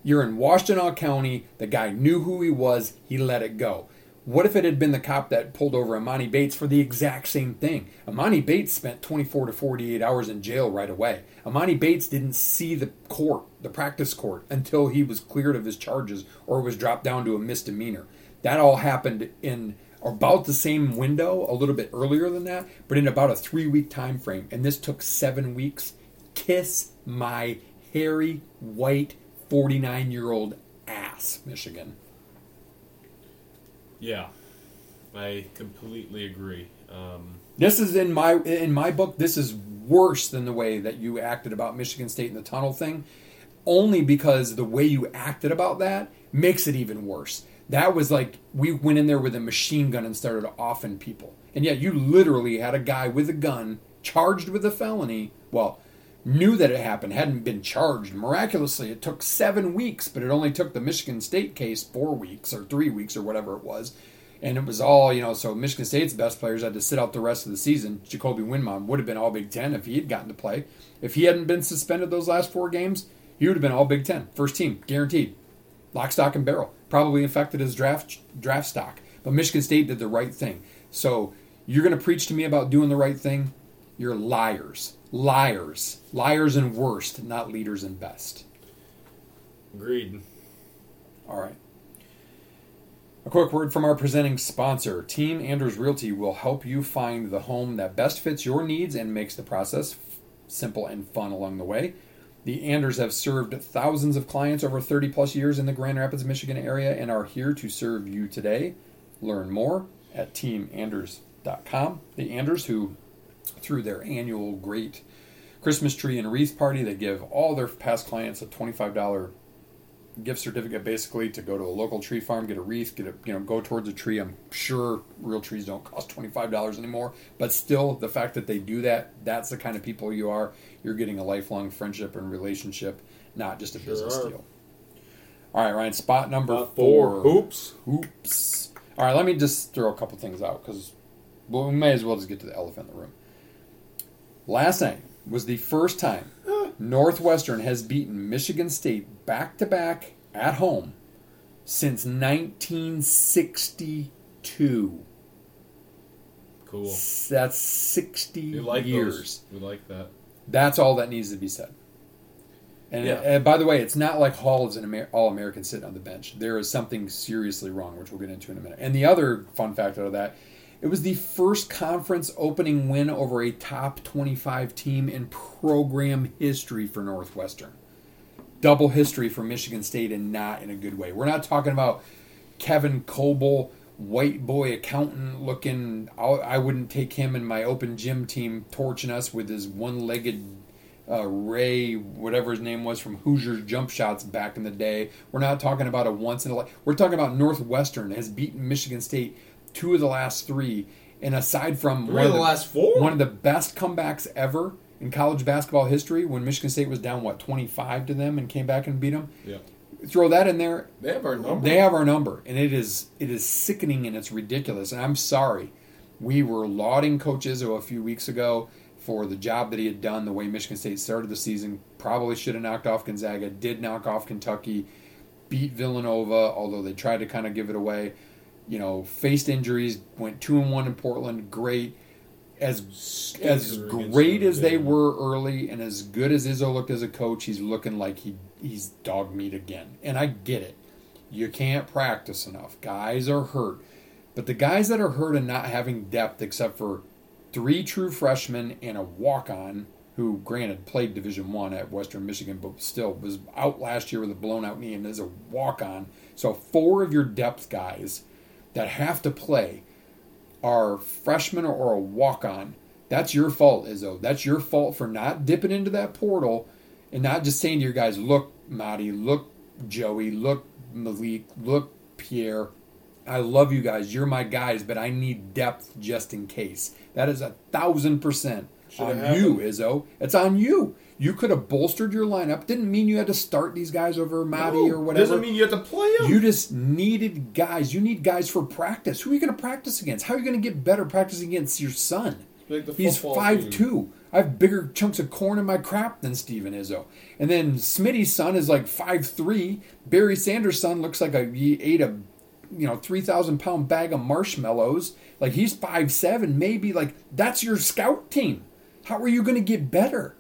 You're in Washtenaw County. The guy knew who he was. He let it go. What if it had been the cop that pulled over Amani Bates for the exact same thing? Amani Bates spent 24 to 48 hours in jail right away. Amani Bates didn't see the court, the practice court, until he was cleared of his charges or was dropped down to a misdemeanor. That all happened in about the same window, a little bit earlier than that, but in about a three week time frame. And this took seven weeks. Kiss my hairy, white, 49 year old ass, Michigan.
Yeah, I completely agree. Um,
This is in my in my book. This is worse than the way that you acted about Michigan State and the tunnel thing, only because the way you acted about that makes it even worse. That was like we went in there with a machine gun and started offing people, and yet you literally had a guy with a gun charged with a felony. Well, knew that it happened, hadn't been charged. Miraculously, it took seven weeks, but it only took the Michigan State case four weeks or three weeks or whatever it was. And it was all, you know, so Michigan State's best players had to sit out the rest of the season. Jacoby Windmon would have been all Big Ten if he had gotten to play. If he hadn't been suspended those last four games, he would have been all Big Ten. First team, guaranteed. Lock, stock, and barrel. Probably affected his draft draft stock. But Michigan State did the right thing. So you're going to preach to me about doing the right thing? You're liars. Liars. Liars and worst, not leaders and best.
agreed.
All right. A quick word from our presenting sponsor. Team Anders Realty will help you find the home that best fits your needs and makes the process f- simple and fun along the way. The Anders have served thousands of clients over 30 plus years in the Grand Rapids, Michigan area and are here to serve you today. Learn more at teamanders.com. The Anders, who through their annual great Christmas tree and wreath party, they give all their past clients a $25 gift certificate basically to go to a local tree farm, get a wreath, get a you know go towards a tree. I'm sure real trees don't cost twenty five dollars anymore, but still the fact that they do that, that's the kind of people you are. You're getting a lifelong friendship and relationship, not just a
Sure
business deal. All right, Ryan. Spot number
Uh,
four.
hoops.
Hoops. All right, let me just throw a couple things out because well, we may as well just get to the elephant in the room. Last night was the first time Northwestern has beaten Michigan State back to back at home since 1962.
Cool.
That's 60
We like
years.
those. We like that.
That's all that needs to be said. And,
Yeah.
and by the way, it's not like Hall is an Amer- All American sitting on the bench. There is something seriously wrong, which we'll get into in a minute. And the other fun fact out of that, it was the first conference opening win over a top 25 team in program history for Northwestern. Double history for Michigan State and not in a good way. We're not talking about Kevin Coble, white boy accountant looking. I I wouldn't take him and my open gym team torching us with his one legged uh, Ray, whatever his name was from Hoosiers jump shots back in the day. We're not talking about a once in a life. We're talking about Northwestern has beaten Michigan State two of the last three, and aside from
Three
one
of the last four?
one of the best comebacks ever in college basketball history, when Michigan State was down what twenty five to them and came back and beat them.
Yeah.
Throw that in there,
They have our number.
they have our number, and it is it is sickening and it's ridiculous. And I'm sorry, we were lauding Coach Izzo a few weeks ago for the job that he had done, the way Michigan State started the season. Probably should have knocked off Gonzaga. Did knock off Kentucky, beat Villanova, although they tried to kind of give it away. You know, faced injuries, went two and one in Portland. Great. As as
Stinker against
great as they were early, and as good as Izzo looked as a coach, he's looking like he he's dog meat again. And I get it. You can't practice enough. Guys are hurt. But the guys that are hurt and not having depth, except for three true freshmen and a walk on, who granted played Division One at Western Michigan, but still was out last year with a blown out knee and is a walk on. So four of your depth guys that have to play are freshmen or a walk on. That's your fault, Izzo. That's your fault for not dipping into that portal and not just saying to your guys, look, Marty, look, Joey, look, Malik, look, Pierre. I love you guys. You're my guys, but I need depth just in case. That is a thousand percent on you. Izzo. It's on you. You could have bolstered your lineup. Didn't mean you had to start these guys over Matty
No,
or whatever.
Doesn't mean you have to play them.
You just needed guys. You need guys for practice. Who are you going to practice against? How are you going to get better practicing against your son?
Like the
He's five
team.
two. I have bigger chunks of corn in my crap than Steven Izzo. And then Smitty's son is like five three. Barry Sanders' son looks like a he ate a you know three thousand pound bag of marshmallows. Like he's five seven, maybe. Like that's your scout team. How are you going to get better?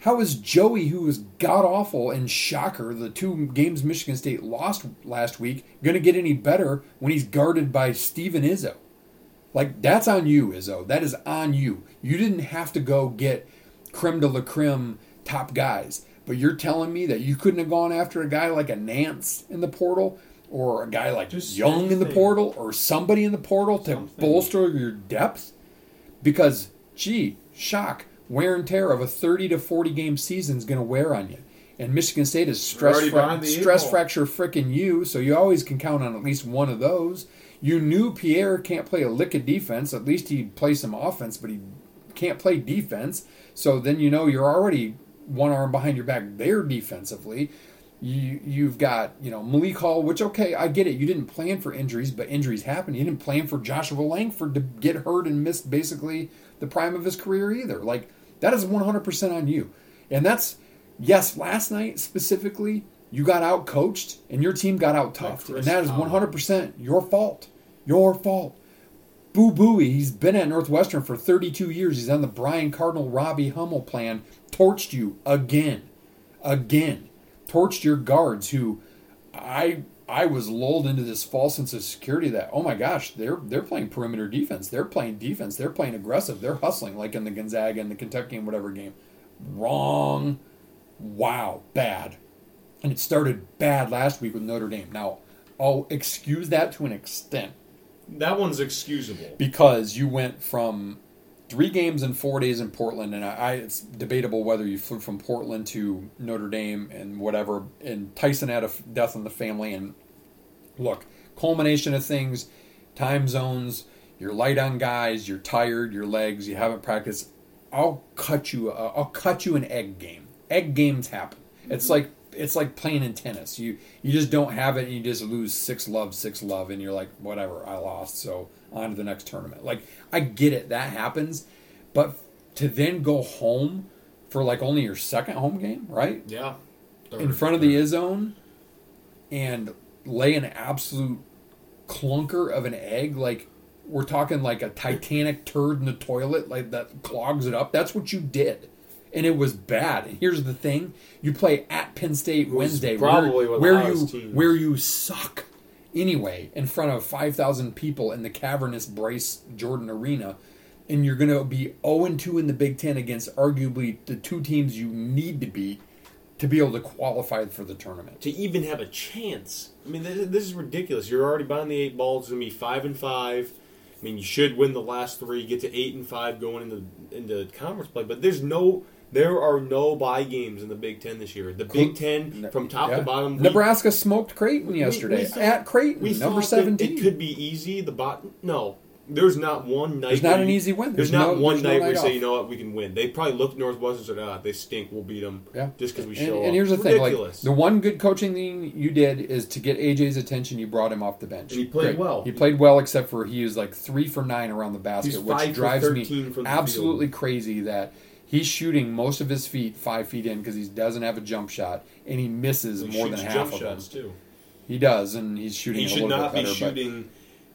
How is Joey, who was god awful and shocker, the two games Michigan State lost last week, going to get any better when he's guarded by Steven Izzo? Like that's on you, Izzo. That is on you. You didn't have to go get creme de la creme top guys, but you're telling me that you couldn't have gone after a guy like a Nance in the portal, or a guy like
Just
Young in the portal, or somebody in the portal to
Something.
bolster your depth? Because, gee, shock, wear and tear of a 30 to 40 game season is going to wear on you. And Michigan State is stress, fra-
behind the eight
stress fracture frickin' you, so you always can count on at least one of those. You knew Pierre can't play a lick of defense. At least he'd play some offense, but he can't play defense. So then you know you're already one arm behind your back there defensively. You you've got you know Malik Hall, which okay, I get it. You didn't plan for injuries, but injuries happen. You didn't plan for Joshua Langford to get hurt and miss basically the prime of his career either. Like that is 100% on you, and that's yes. Last night specifically, you got out coached and your team got out toughed, and that is 100% your fault. Your fault. Boo Buie, he's been at Northwestern for 32 years. He's on the Brian Cardinal Robbie Hummel plan. Torched you again. Again. Torched your guards who I I was lulled into this false sense of security that, oh my gosh, they're they're playing perimeter defense. They're playing defense. They're playing aggressive. They're hustling like in the Gonzaga and the Kentucky and whatever game. Wrong. Wow. Bad. And it started bad last week with Notre Dame. Now, I'll excuse that to an extent
That one's excusable.
because you went from three games in four days in Portland, and I, I it's debatable whether you flew from Portland to Notre Dame and whatever. And Tyson had a f- death in the family, and look, culmination of things, time zones. You're light on guys. You're tired. Your legs. You haven't practiced. I'll cut you. A, I'll cut you an egg game. Egg games happen. It's mm-hmm. like it's like playing in tennis. You you just don't have it, and you just lose six love, six love, and you're like, whatever, I lost. So on to the next tournament. Like I get it, that happens, but to then go home for like only your second home game, right?
Yeah.
in front of the Izzone and lay an absolute clunker of an egg like we're talking like a titanic turd in the toilet like that clogs it up that's what you did and it was bad and here's the thing you play at penn state wednesday
probably
where,
one of the
where you
teams.
where you suck anyway in front of 5000 people in the cavernous bryce jordan arena and you're going to be zero and two in the big ten against arguably the two teams you need to beat to be able to qualify for the tournament.
to even have a chance. I mean, this, this is ridiculous. You're already behind the eight ball. It's going to be five and five. I mean, you should win the last three, get to eight and five going into into conference play. But there's no, there are no buy games in the Big Ten this year. The Big Ten from top
Yeah.
to bottom. we-
Nebraska smoked Creighton yesterday
we thought-
at Creighton,
we
number seventeen.
It could be easy. The bot, no. There's not one night.
There's not an
you-
easy win.
There's,
There's
not
no-
one
there's no
night where
night
you say, you know what, we can win. They probably looked Northwestern and said, ah, they stink. We'll beat them.
Yeah,
Just because we
and,
show
and
up.
here's the thing: like the one good coaching thing you did is to get AJ's attention. You brought him off the bench.
And he played
Great.
well.
He played well, except for he was like three for nine around the basket,
He's
which drives
13
me absolutely crazy. That he's shooting most of his feet five feet in because he doesn't have a jump shot, and he misses
He
more than half of them.
too.
He does, and he's shooting
He
a
should
little
not
bit
be
better. but-
shooting.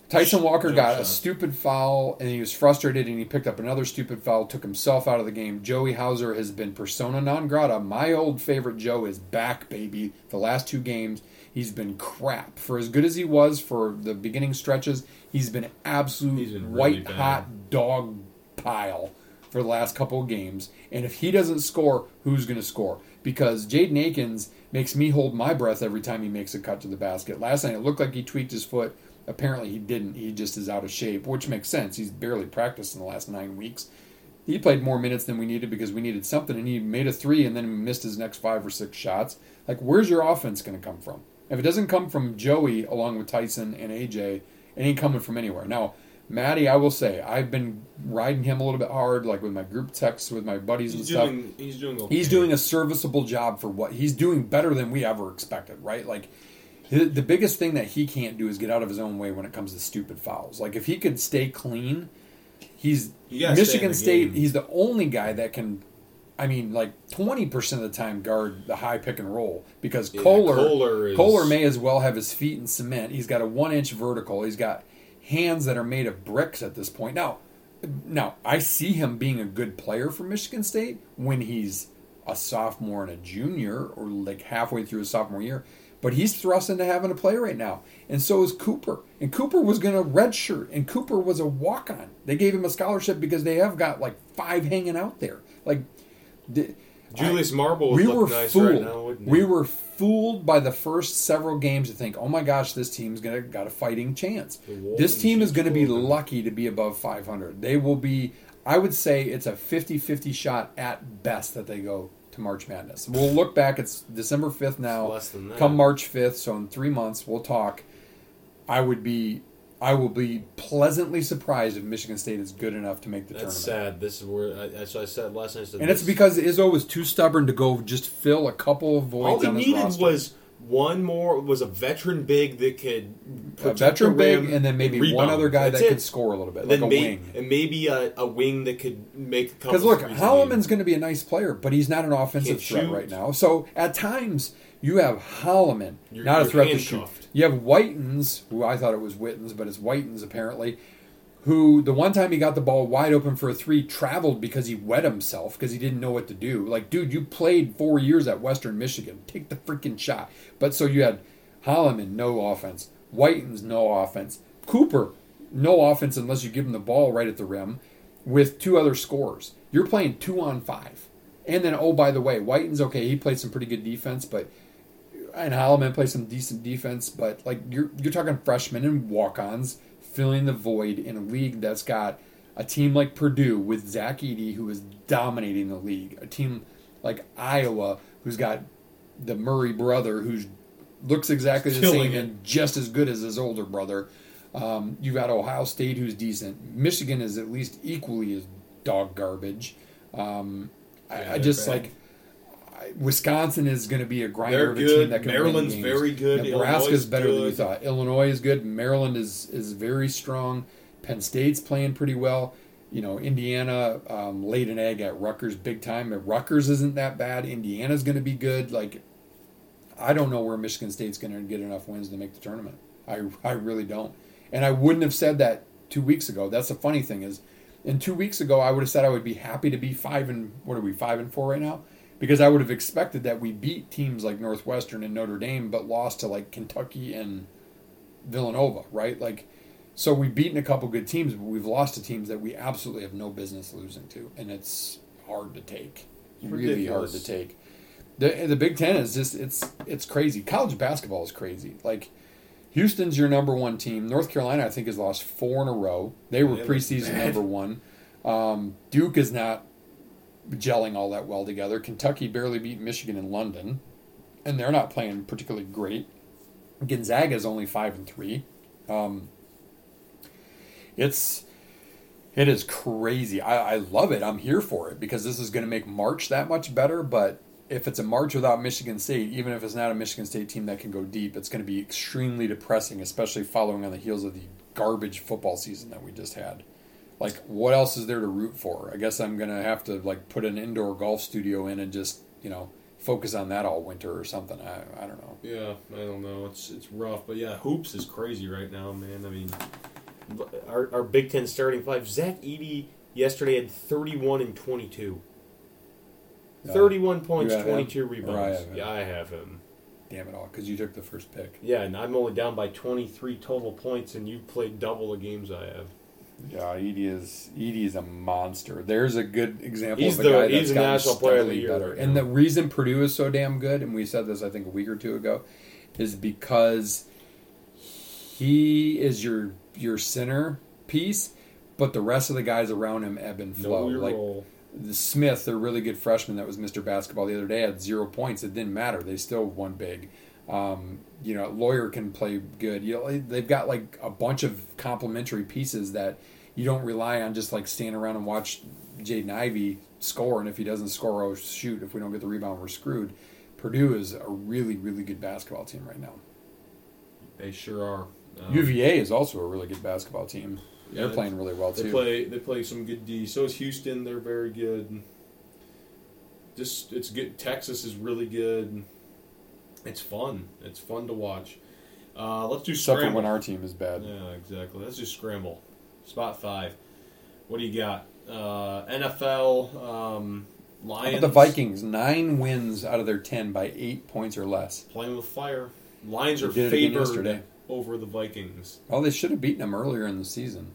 Tyson Walker got a stupid foul and he was frustrated and he picked up another stupid foul, took himself out of the game. Joey Hauser has been persona non grata. My old favorite Joe is back, baby. The last two games, he's been crap. For as good as he was for the beginning stretches, he's been absolute
He's been really
white
bad.
hot dog pile for the last couple of games. And if he doesn't score, who's going to score? Because Jaden Akins makes me hold my breath every time he makes a cut to the basket. Last night it looked like he tweaked his foot. Apparently he didn't. He just is out of shape, which makes sense. He's barely practiced in the last nine weeks. He played more minutes than we needed because we needed something, and he made a three and then missed his next five or six shots. Like, where's your offense going to come from? If it doesn't come from Joey along with Tyson and AJ, it ain't coming from anywhere. Now, Mady, I will say, I've been riding him a little bit hard, like with my group texts with my buddies
He's
and stuff.
He's doing. Okay.
He's doing a serviceable job for what he's doing better than we ever expected, right? Like the, biggest thing that he can't do is get out of his own way when it comes to stupid fouls. Like if he could stay clean, he's
You gotta stay in
Michigan State.
game.
He's the only guy that can. I mean, like twenty percent of the time, guard the high pick and roll because
Yeah,
Kohler
Kohler is-
Kohler may as well have his feet in cement. He's got a one inch vertical. He's got hands that are made of bricks at this point. Now, now I see him being a good player for Michigan State when he's a sophomore and a junior, or like halfway through his sophomore year. But he's thrust into having to play right now, and so is Cooper. And Cooper was going to redshirt, and Cooper was a walk on. They gave him a scholarship because they have got like five hanging out there. Like
Julius Marble
we were
nice
fooled.
right now,
we were fooled by the first several games to think, "Oh my gosh, this team's gonna got a fighting chance." This team is going to be lucky to be above 500. They will be. I would say it's a 50-50 shot at best that they go to March Madness. We'll look back. It's December 5th now.
It's less than that.
Come March 5th, so in three months we'll talk. I would be. I will be pleasantly surprised if Michigan State is good enough to make the
That's
tournament.
sad. This is where I, that's what I said last night. I said
And it's because Izzo was too stubborn to go just fill a couple of voids
all he
on his
needed
roster.
was one more was a veteran big that could
a veteran big, and then maybe
rebound.
one other guy
That's
that
it.
could score a little bit,
And
like a
may-
wing.
and maybe a, a wing that could make a couple.
Because look,
threes.
Holloman's going to be a nice player, but he's not an offensive
Can't
threat
shoot.
right now. So at times you have Holloman,
You're-
not a
you're
threat to shoot. You have Whitens, who I thought it was Wittens, but it's Whitens apparently. Who the one time he got the ball wide open for a three traveled because he wet himself because he didn't know what to do. Like, dude, you played four years at Western Michigan. Take the freaking shot. But so you had Holloman, no offense. Whitens, no offense. Cooper, no offense unless you give him the ball right at the rim with two other scores. You're playing two on five. And then, oh, by the way, Whiten's okay. He played some pretty good defense, but and Holloman played some decent defense. But like you're you're talking freshmen and walk-ons filling the void in a league that's got a team like Purdue with Zach Edey who is dominating the league. A team like Iowa who's got the Murray brother who's looks exactly the same
it.
and just as good as his older brother. Um, you've got Ohio State, who's decent. Michigan is at least equally as dog garbage. Um,
Yeah,
I, I just
bad.
like, Wisconsin is going to be a grinder of a team that can
Maryland's
win games.
very good.
Nebraska's better than you thought. Illinois is good. Maryland is is very strong. Penn State's playing pretty well. You know, Indiana um, laid an egg at Rutgers big time. Rutgers isn't that bad. Indiana's going to be good. Like, I don't know where Michigan State's going to get enough wins to make the tournament. I I really don't. And I wouldn't have said that two weeks ago. That's the funny thing is, and two weeks ago I would have said I would be happy to be five and what are we five and four right now? Because I would have expected that we beat teams like Northwestern and Notre Dame, but lost to like Kentucky and Villanova, right? Like, so we've beaten a couple good teams, but we've lost to teams that we absolutely have no business losing to, and it's hard to take, really hard to take. The the Big Ten is just it's it's crazy. College basketball is crazy. Like Houston's your number one team. North Carolina, I think, has lost four in a row. They were
Yeah,
preseason number one. Um, Duke is not gelling all that well together. Kentucky barely beat Michigan in London, and they're not playing particularly great. Gonzaga is only five and three. Um, it's it is crazy. I, I love it. I'm here for it because this is going to make March that much better. But if it's a March without Michigan State, even if it's not a Michigan State team that can go deep, it's going to be extremely depressing, especially following on the heels of the garbage football season that we just had. Like, what else is there to root for? I guess I'm going to have to like put an indoor golf studio in and just you know focus on that all winter or something. I I don't know.
Yeah, I don't know. It's it's rough, but yeah, hoops is crazy right now, man. I mean, our, our Big Ten starting five. Zach Edey yesterday had thirty-one and twenty-two.
Yeah.
Thirty-one points,
You have him?
twenty-two
I
rebounds.
have
yeah, I have him.
Damn it all, because you took the first pick.
Yeah, and I'm only down by twenty-three total points, and you played double the games I have.
Yeah, Edey is Edey is a monster. There's a good example
He's
of a
the-
guy that's
he's the
gotten
national player of the year
better.
right
and the reason Purdue is so damn good, and we said this I think a week or two ago, is because he is your your center piece, but the rest of the guys around him ebb and flow.
No,
like
role.
the Smith, their really good freshman that was Mr. Basketball the other day, had zero points. It didn't matter. They still won big. Um, you know, Loyer can play good. You know, they've got like a bunch of complementary pieces that you don't rely on just like stand around and watch Jaden Ivey score. And if he doesn't score, oh shoot! If we don't get the rebound, we're screwed. Purdue is a really, really good basketball team right now.
They sure are. Um,
UVA is also a really good basketball team.
Yeah,
They're playing really well
They
too.
play. They play some good D. So is Houston. They're very good. Just it's good. Texas is really good. It's fun. It's fun to watch. Uh, let's do
Except for
scramble.
when our team is bad.
Yeah, exactly. Let's just scramble. Spot five. What do you got? Uh, NFL um, Lions.
the Vikings? Nine wins out of their ten by eight points or less.
playing with fire. Lions are
They again
favored over the Vikings.
Well, they should have beaten them earlier in the season.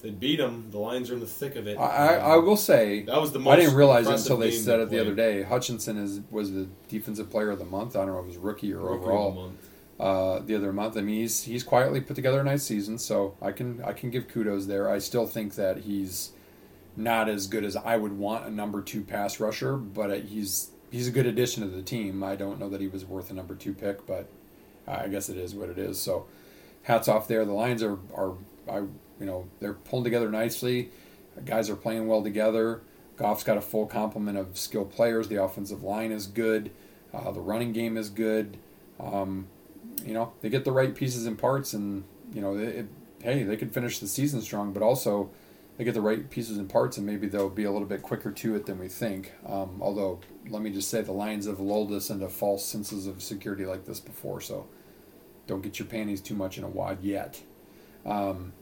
They beat them. The Lions are in the thick of it.
I, I, I will say,
That was the most
I didn't realize until they said it the other day. Hutchinson is was the defensive player of the month. I don't know if it was rookie or
Rookie of the
overall uh, the other month. I mean, he's he's quietly put together a nice season, so I can I can give kudos there. I still think that he's not as good as I would want a number two pass rusher, but he's he's a good addition to the team. I don't know that he was worth a number two pick, but I guess it is what it is. So hats off there. The Lions are are I you know they're pulling together nicely. Guys are playing well together. Goff's got a full complement of skilled players. The offensive line is good. Uh, the running game is good. Um, you know they get the right pieces and parts, and you know it, hey they could finish the season strong, but also they get the right pieces and parts, and maybe they'll be a little bit quicker to it than we think. Um, although let me just say the Lions have lulled us into false senses of security like this before, so don't get your panties too much in a wad yet. Um,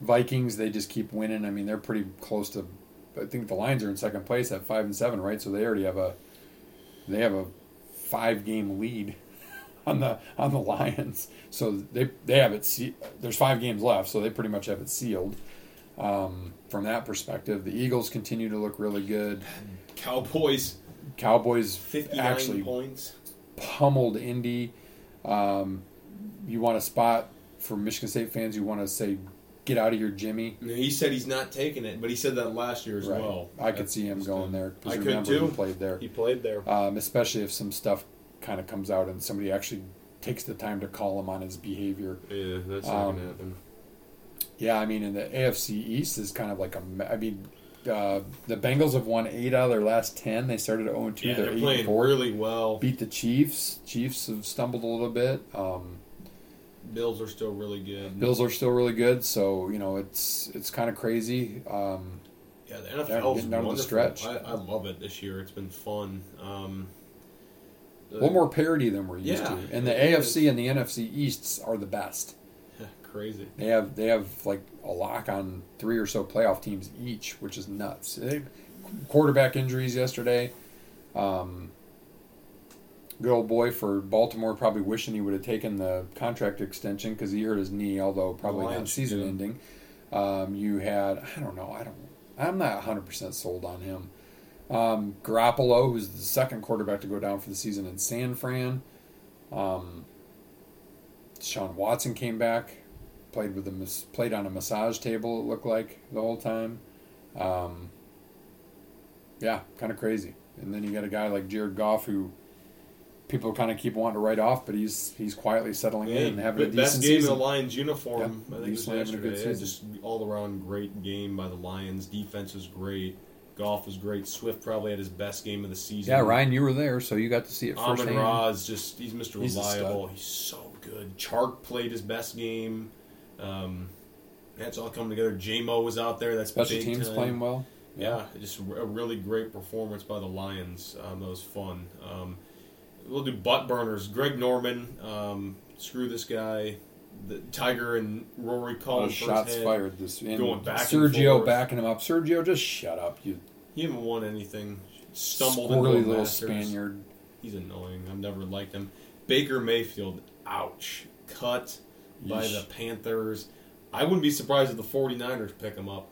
Vikings, they just keep winning. I mean, they're pretty close to. I think the Lions are in second place at five and seven, right? So they already have a they have a five game lead on the on the Lions. So they they have it. Se- there's five games left, so they pretty much have it sealed. Um, from that perspective, the Eagles continue to look really good.
Cowboys
Cowboys actually
points.
pummeled Indy. Um, you want a spot for Michigan State fans? You want to say, "Get out of here, Jimmy."
No, He said he's not taking it, but he said that last year as
Right.
well.
I could see him going there.
I could
remember
too.
He played there,
He played there.
um, especially if some stuff kind of comes out and somebody actually takes the time to call him on his behavior.
Yeah, that's
not Um,
gonna happen.
Yeah, I mean, in the AFC East is kind of like a. I mean, uh, the Bengals have won eight out of their last ten. They started 0 2.
Yeah,
they're,
they're
eight
playing
and four.
really well.
Beat the Chiefs. Chiefs have stumbled a little bit. Um,
Bills are still really good.
Bills are still really good. So you know it's it's kind of crazy. Um,
Yeah, the NFL is
getting down the stretch.
I, I love it this year. It's been fun. Um,
a little more parity than we're used
Yeah,
to. And the AFC and the NFC Easts are the best.
crazy.
They have they have like a lock on three or so playoff teams each, which is nuts. They, quarterback injuries yesterday. Um, good old boy for Baltimore probably wishing he would have taken the contract extension because he hurt his knee, although probably not season
too.
ending. Um, you had I don't know I don't I'm not 100 percent sold on him. Um, Garoppolo, who's the second quarterback to go down for the season in San Fran. Um, Sean Watson came back, played with a played on a massage table. It looked like the whole time. Um, yeah, kind of crazy. And then you got a guy like Jared Goff who people kind of keep wanting to write off, but he's he's quietly settling in and having a
But best
decent
game
season.
in the Lions uniform.
Yeah,
I think was
decently having a good
yesterday. Yeah,
season.
just all around great game by the Lions. Defense was great. Goff was great. Swift probably had his best game of the season.
yeah, Ryan, you were there, so you got to see it
Amon
firsthand.
Ra is just he's Mr.
He's
Reliable. He's so good. Chark played his best game. Um, that's all coming together. J-Mo was out there. That's
Special teams
time.
playing well.
Yeah, just a really great performance by the Lions. Um, that was fun. Um, we'll do butt burners. Greg Norman, um, screw this guy. The Tiger and Rory calling
lot shots
head.
fired this and
going back
Sergio
forth.
backing him up. Sergio, just shut up, you
He haven't won anything. Stumbled
squirrely
into a
little
Masters.
Spaniard.
He's annoying. I've never liked him. Baker Mayfield, ouch. Cut by the Panthers. I wouldn't be surprised if the 49ers pick him up,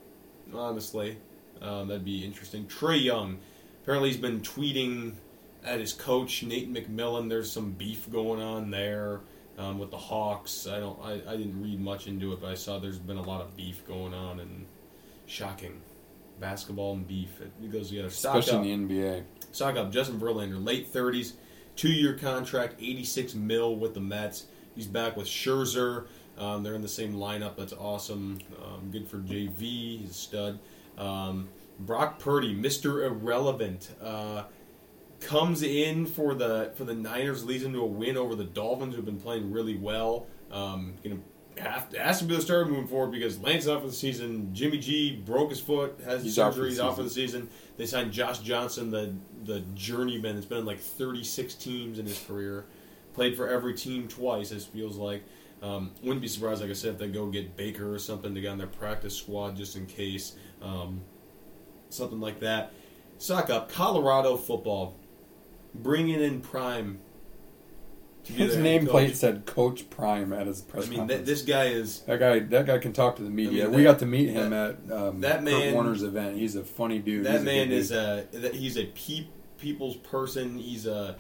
honestly. Um, that'd be interesting. Trae Young, apparently he's been tweeting at his coach, Nate McMillan. There's some beef going on there um, with the Hawks. I don't. I, I didn't read much into it, but I saw there's been a lot of beef going on and shocking. Basketball and beef. It goes together. Stock up.
Especially in the NBA.
Stock up Justin Verlander, late 30s, two year contract, 86 mil with the Mets. He's back with Scherzer. Um, they're in the same lineup. That's awesome. Um, good for JV. He's a stud. Um, Brock Purdy, Mr. Irrelevant, uh, comes in for the for the Niners, leads them to a win over the Dolphins, who've been playing really well. Um, gonna have to, has to be the starter moving forward because Lance out for the season. Jimmy G broke his foot, has
He's
surgery,
out for the
he's out for the season. They signed Josh Johnson, the the journeyman. It's been in like 36 teams in his career. Played for every team twice. It feels like. Um, wouldn't be surprised, like I said, if they go get Baker or something to get on their practice squad just in case. Um, something like that. Sock up Colorado football, bringing in Prime.
His nameplate said Coach Prime at his press
I mean,
conference.
th- this guy is
that guy, that guy can talk to the media.
I mean,
we got to meet him at um,
that
Kurt Warner's event. He's a funny dude.
that
He's a
man
good
is
dude.
a he's a pe- people's person. He's a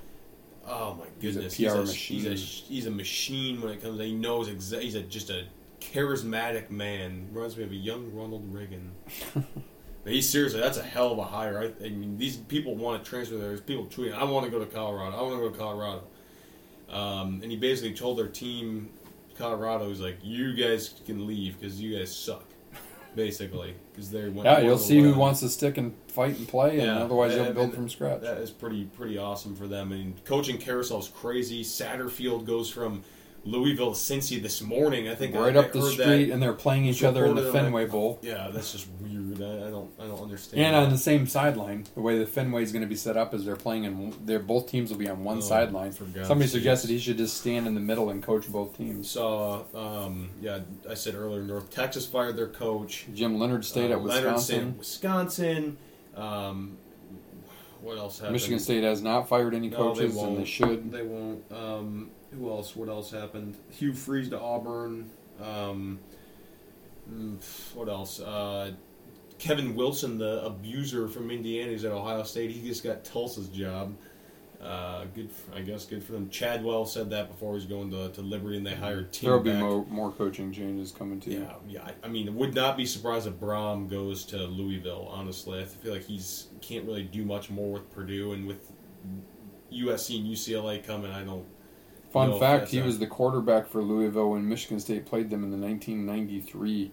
oh my goodness,
He's a
he's a,
machine.
He's a he's a machine when it comes. to He knows exactly. He's a just a charismatic man. Reminds me of a young Ronald Reagan. He's seriously, that's a hell of a hire. I, I mean, these people want to transfer there. There's people tweeting, "I want to go to Colorado. I want to go to Colorado." Um, and he basically told their team, Colorado, he's like, "You guys can leave because you guys suck." Basically, because they went.
yeah, you'll see who wants to stick and fight and play, and
Yeah,
otherwise you'll build from scratch.
That is pretty pretty awesome for them. I And coaching carousel is crazy. Satterfield goes from Louisville Cincy this morning. I think
right
I,
up
I
the street, and they're playing each other in the Fenway
that-
Bowl.
Yeah, that's just weird. I, I don't I don't understand.
And
that.
on the same sideline, the way the Fenway is going to be set up is they're playing and They're both teams will be on one
Oh,
sideline. Somebody suggested he should just stand in the middle and coach both teams.
saw. Um, yeah, I said earlier, North Texas fired their coach.
Jim Leonhard stayed
Uh,
at
Leonhard stayed
Wisconsin.
at Wisconsin. Um, what else happened?
Michigan State has not fired any
No,
coaches,
they
and they should.
They won't. Um, who else? What else happened? Hugh Freeze to Auburn. Um, what else? Uh, Kevin Wilson, the abuser from Indiana, is at Ohio State. He just got Tulsa's job. Uh, good, for, I guess. Good for them. Chadwell said that before he's going to, to Liberty, and they hired Tim.
There will be more, more coaching changes coming too.
Yeah, yeah. I- I mean, would not be surprised if Brohm goes to Louisville. Honestly, I feel like he's can't really do much more with Purdue and with USC and UCLA coming. I don't.
Fun
if
fact: he was the quarterback for Louisville when Michigan State played them in the 1993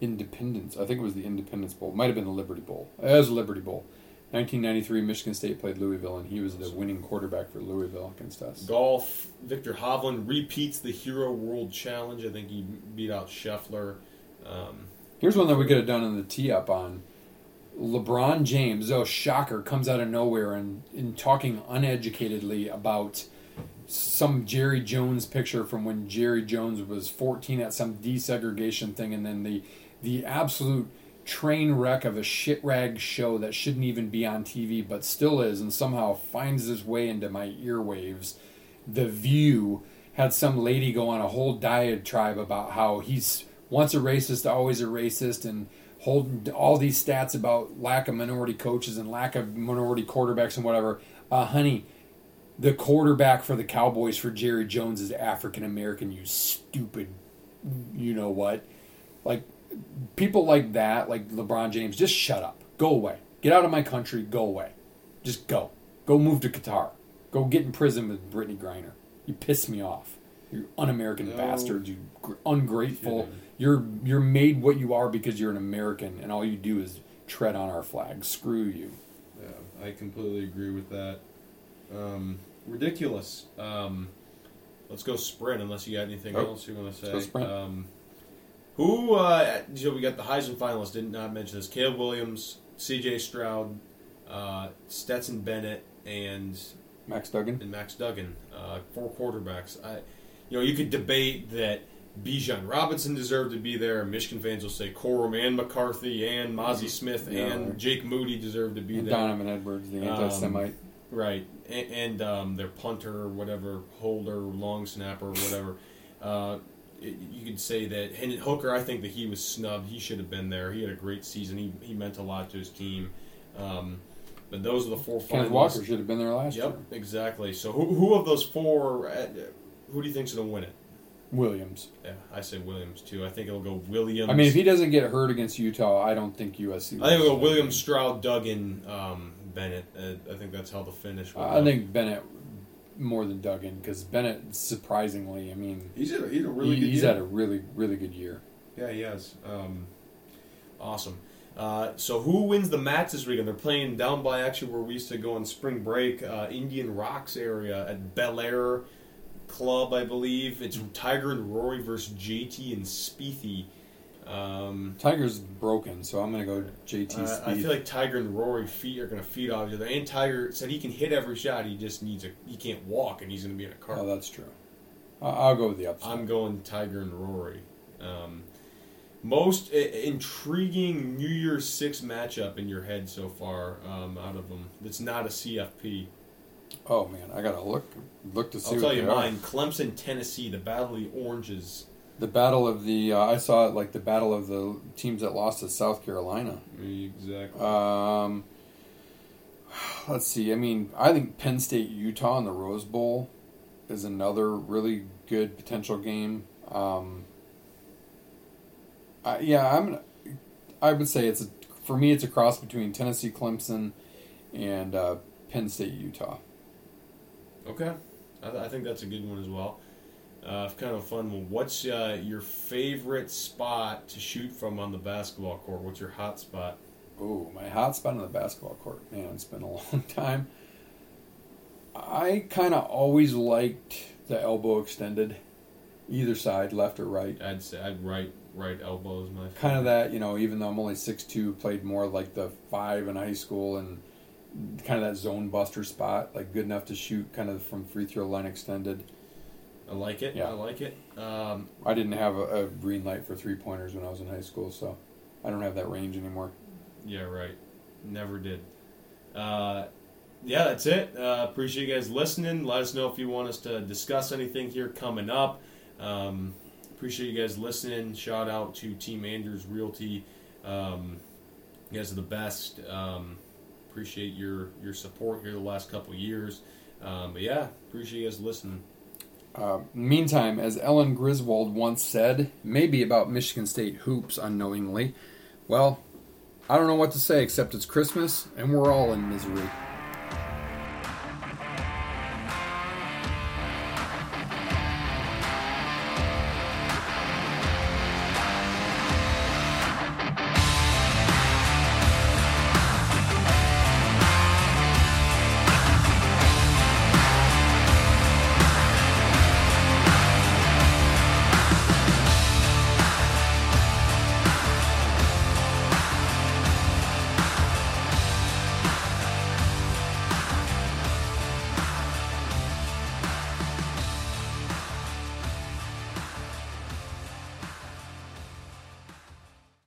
Independence. I think it was the Independence Bowl. Might have been the Liberty Bowl. It was Liberty Bowl. 1993, Michigan State played Louisville, and he was the winning quarterback for Louisville against us.
Golf, Viktor Hovland repeats the Hero World Challenge. I think he beat out Scheffler. Um,
Here's one that we could have done in the tee up on. LeBron James, oh shocker, comes out of nowhere and, and talking uneducatedly about some Jerry Jones picture from when Jerry Jones was 14 at some desegregation thing, and then the the absolute train wreck of a shit rag show that shouldn't even be on TV but still is, and somehow finds its way into my earwaves. The View had some lady go on a whole diatribe about how he's once a racist, always a racist, and holding all these stats about lack of minority coaches and lack of minority quarterbacks and whatever. Uh, honey, the quarterback for the Cowboys for Jerry Jones is African American. You stupid, you know what? Like people like that, like LeBron James, just shut up. Go away. Get out of my country. Go away. Just go. Go move to Qatar. Go get in prison with Brittney Griner. You piss me off. You un-American
No.
bastard. You ungrateful. You're you're made what you are because you're an American, and all you do is tread on our flag. Screw you.
Yeah, I completely agree with that. Um, ridiculous. Um, let's go sprint. Unless you got anything
Oh,
else you want to say.
go.
Um, who? Uh, so we got the Heisman finalists. Did not mention this. Caleb Williams, C.J. Stroud, uh, Stetson Bennett, and
Max Duggan.
and Max Duggan. Uh, four quarterbacks. I, you know, you could debate that Bijan Robinson deserved to be there. Michigan fans will say Corum and McCarthy and Mazi Smith
Yeah.
and Jake Moody deserved to be
And
there.
Donovan Edwards, the anti-Semite.
Right, and, and um, their punter, or whatever, holder, long snapper, or whatever. Uh, it- you could say that Hendon Hooker. I think that he was snubbed. He should have been there. He had a great season. He, he meant a lot to his team. Um, but those are the four
Kenneth
finalists.
Walker should have been there last
Yep,
year.
exactly. So who, who of those four? uh, Who do you think's going to win it?
Williams.
Yeah, I say Williams too. I think it'll go Williams.
I mean, if he doesn't get hurt against Utah, I don't think USC.
I think it'll go Williams. Stroud, Duggan, um, Bennett. Uh, I think that's how the finish. Will
I
go.
think Bennett more than Duggan because Bennett, surprisingly, I mean,
he's a, he's a really
he-
good
he's
year.
had a really really good year.
Yeah, he has. Um, awesome. Uh, so who wins the match this weekend? They're playing down by actually where we used to go on spring break, uh, Indian Rocks area at Bel Air Club, I believe. It's Tiger and Rory versus JT and Spiethy. Um,
Tiger's broken, so I'm gonna go JT
uh, I feel like Tiger and Rory feet are going to feed off each other. And Tiger said he can hit every shot. He just needs a. He can't walk, and he's going to be in a car.
oh, that's true. I'll go with the upset.
I'm going Tiger and Rory. Um, most I- intriguing New Year's Six matchup in your head so far um, out of them. That's not a CFP.
oh man, I gotta look look to see.
I'll tell you mine. Clemson, Tennessee. The Battle of the Oranges.
The battle of the uh, I saw it like the battle of the teams that lost to South Carolina.
Exactly.
Um, let's see. I mean, I think Penn State Utah in the Rose Bowl is another really good potential game. Um, I, yeah, I'm. I would say it's a, for me. It's a cross between Tennessee Clemson and uh, Penn State Utah.
okay. I, th- I think that's a good one as well. Uh, kind of a fun one. What's uh, your favorite spot to shoot from on the basketball court? What's your hot spot?
Oh, my hot spot on the basketball court. Man, it's been a long time. I kind of always liked the elbow extended, either side, left or right.
I'd say I'd right right elbow is my
Kind of that, you know, even though I'm only six two, played more like the five in high school and kind of that zone buster spot, like good enough to shoot kind of from free throw line extended.
I like it.
Yeah.
I like it. Um,
I didn't have a, a green light for three pointers when I was in high school, so I don't have that range anymore.
yeah, right. Never did. Uh, yeah, that's it. Uh, appreciate you guys listening. Let us know if you want us to discuss anything here coming up. Um, appreciate you guys listening. Shout out to Team Andrews Realty. Um, you guys are the best. Um, appreciate your your support here the last couple years. Um, but yeah, appreciate you guys listening.
Uh, meantime, as Ellen Griswold once said, maybe about Michigan State hoops unknowingly, well, I don't know what to say except it's Christmas and we're all in misery.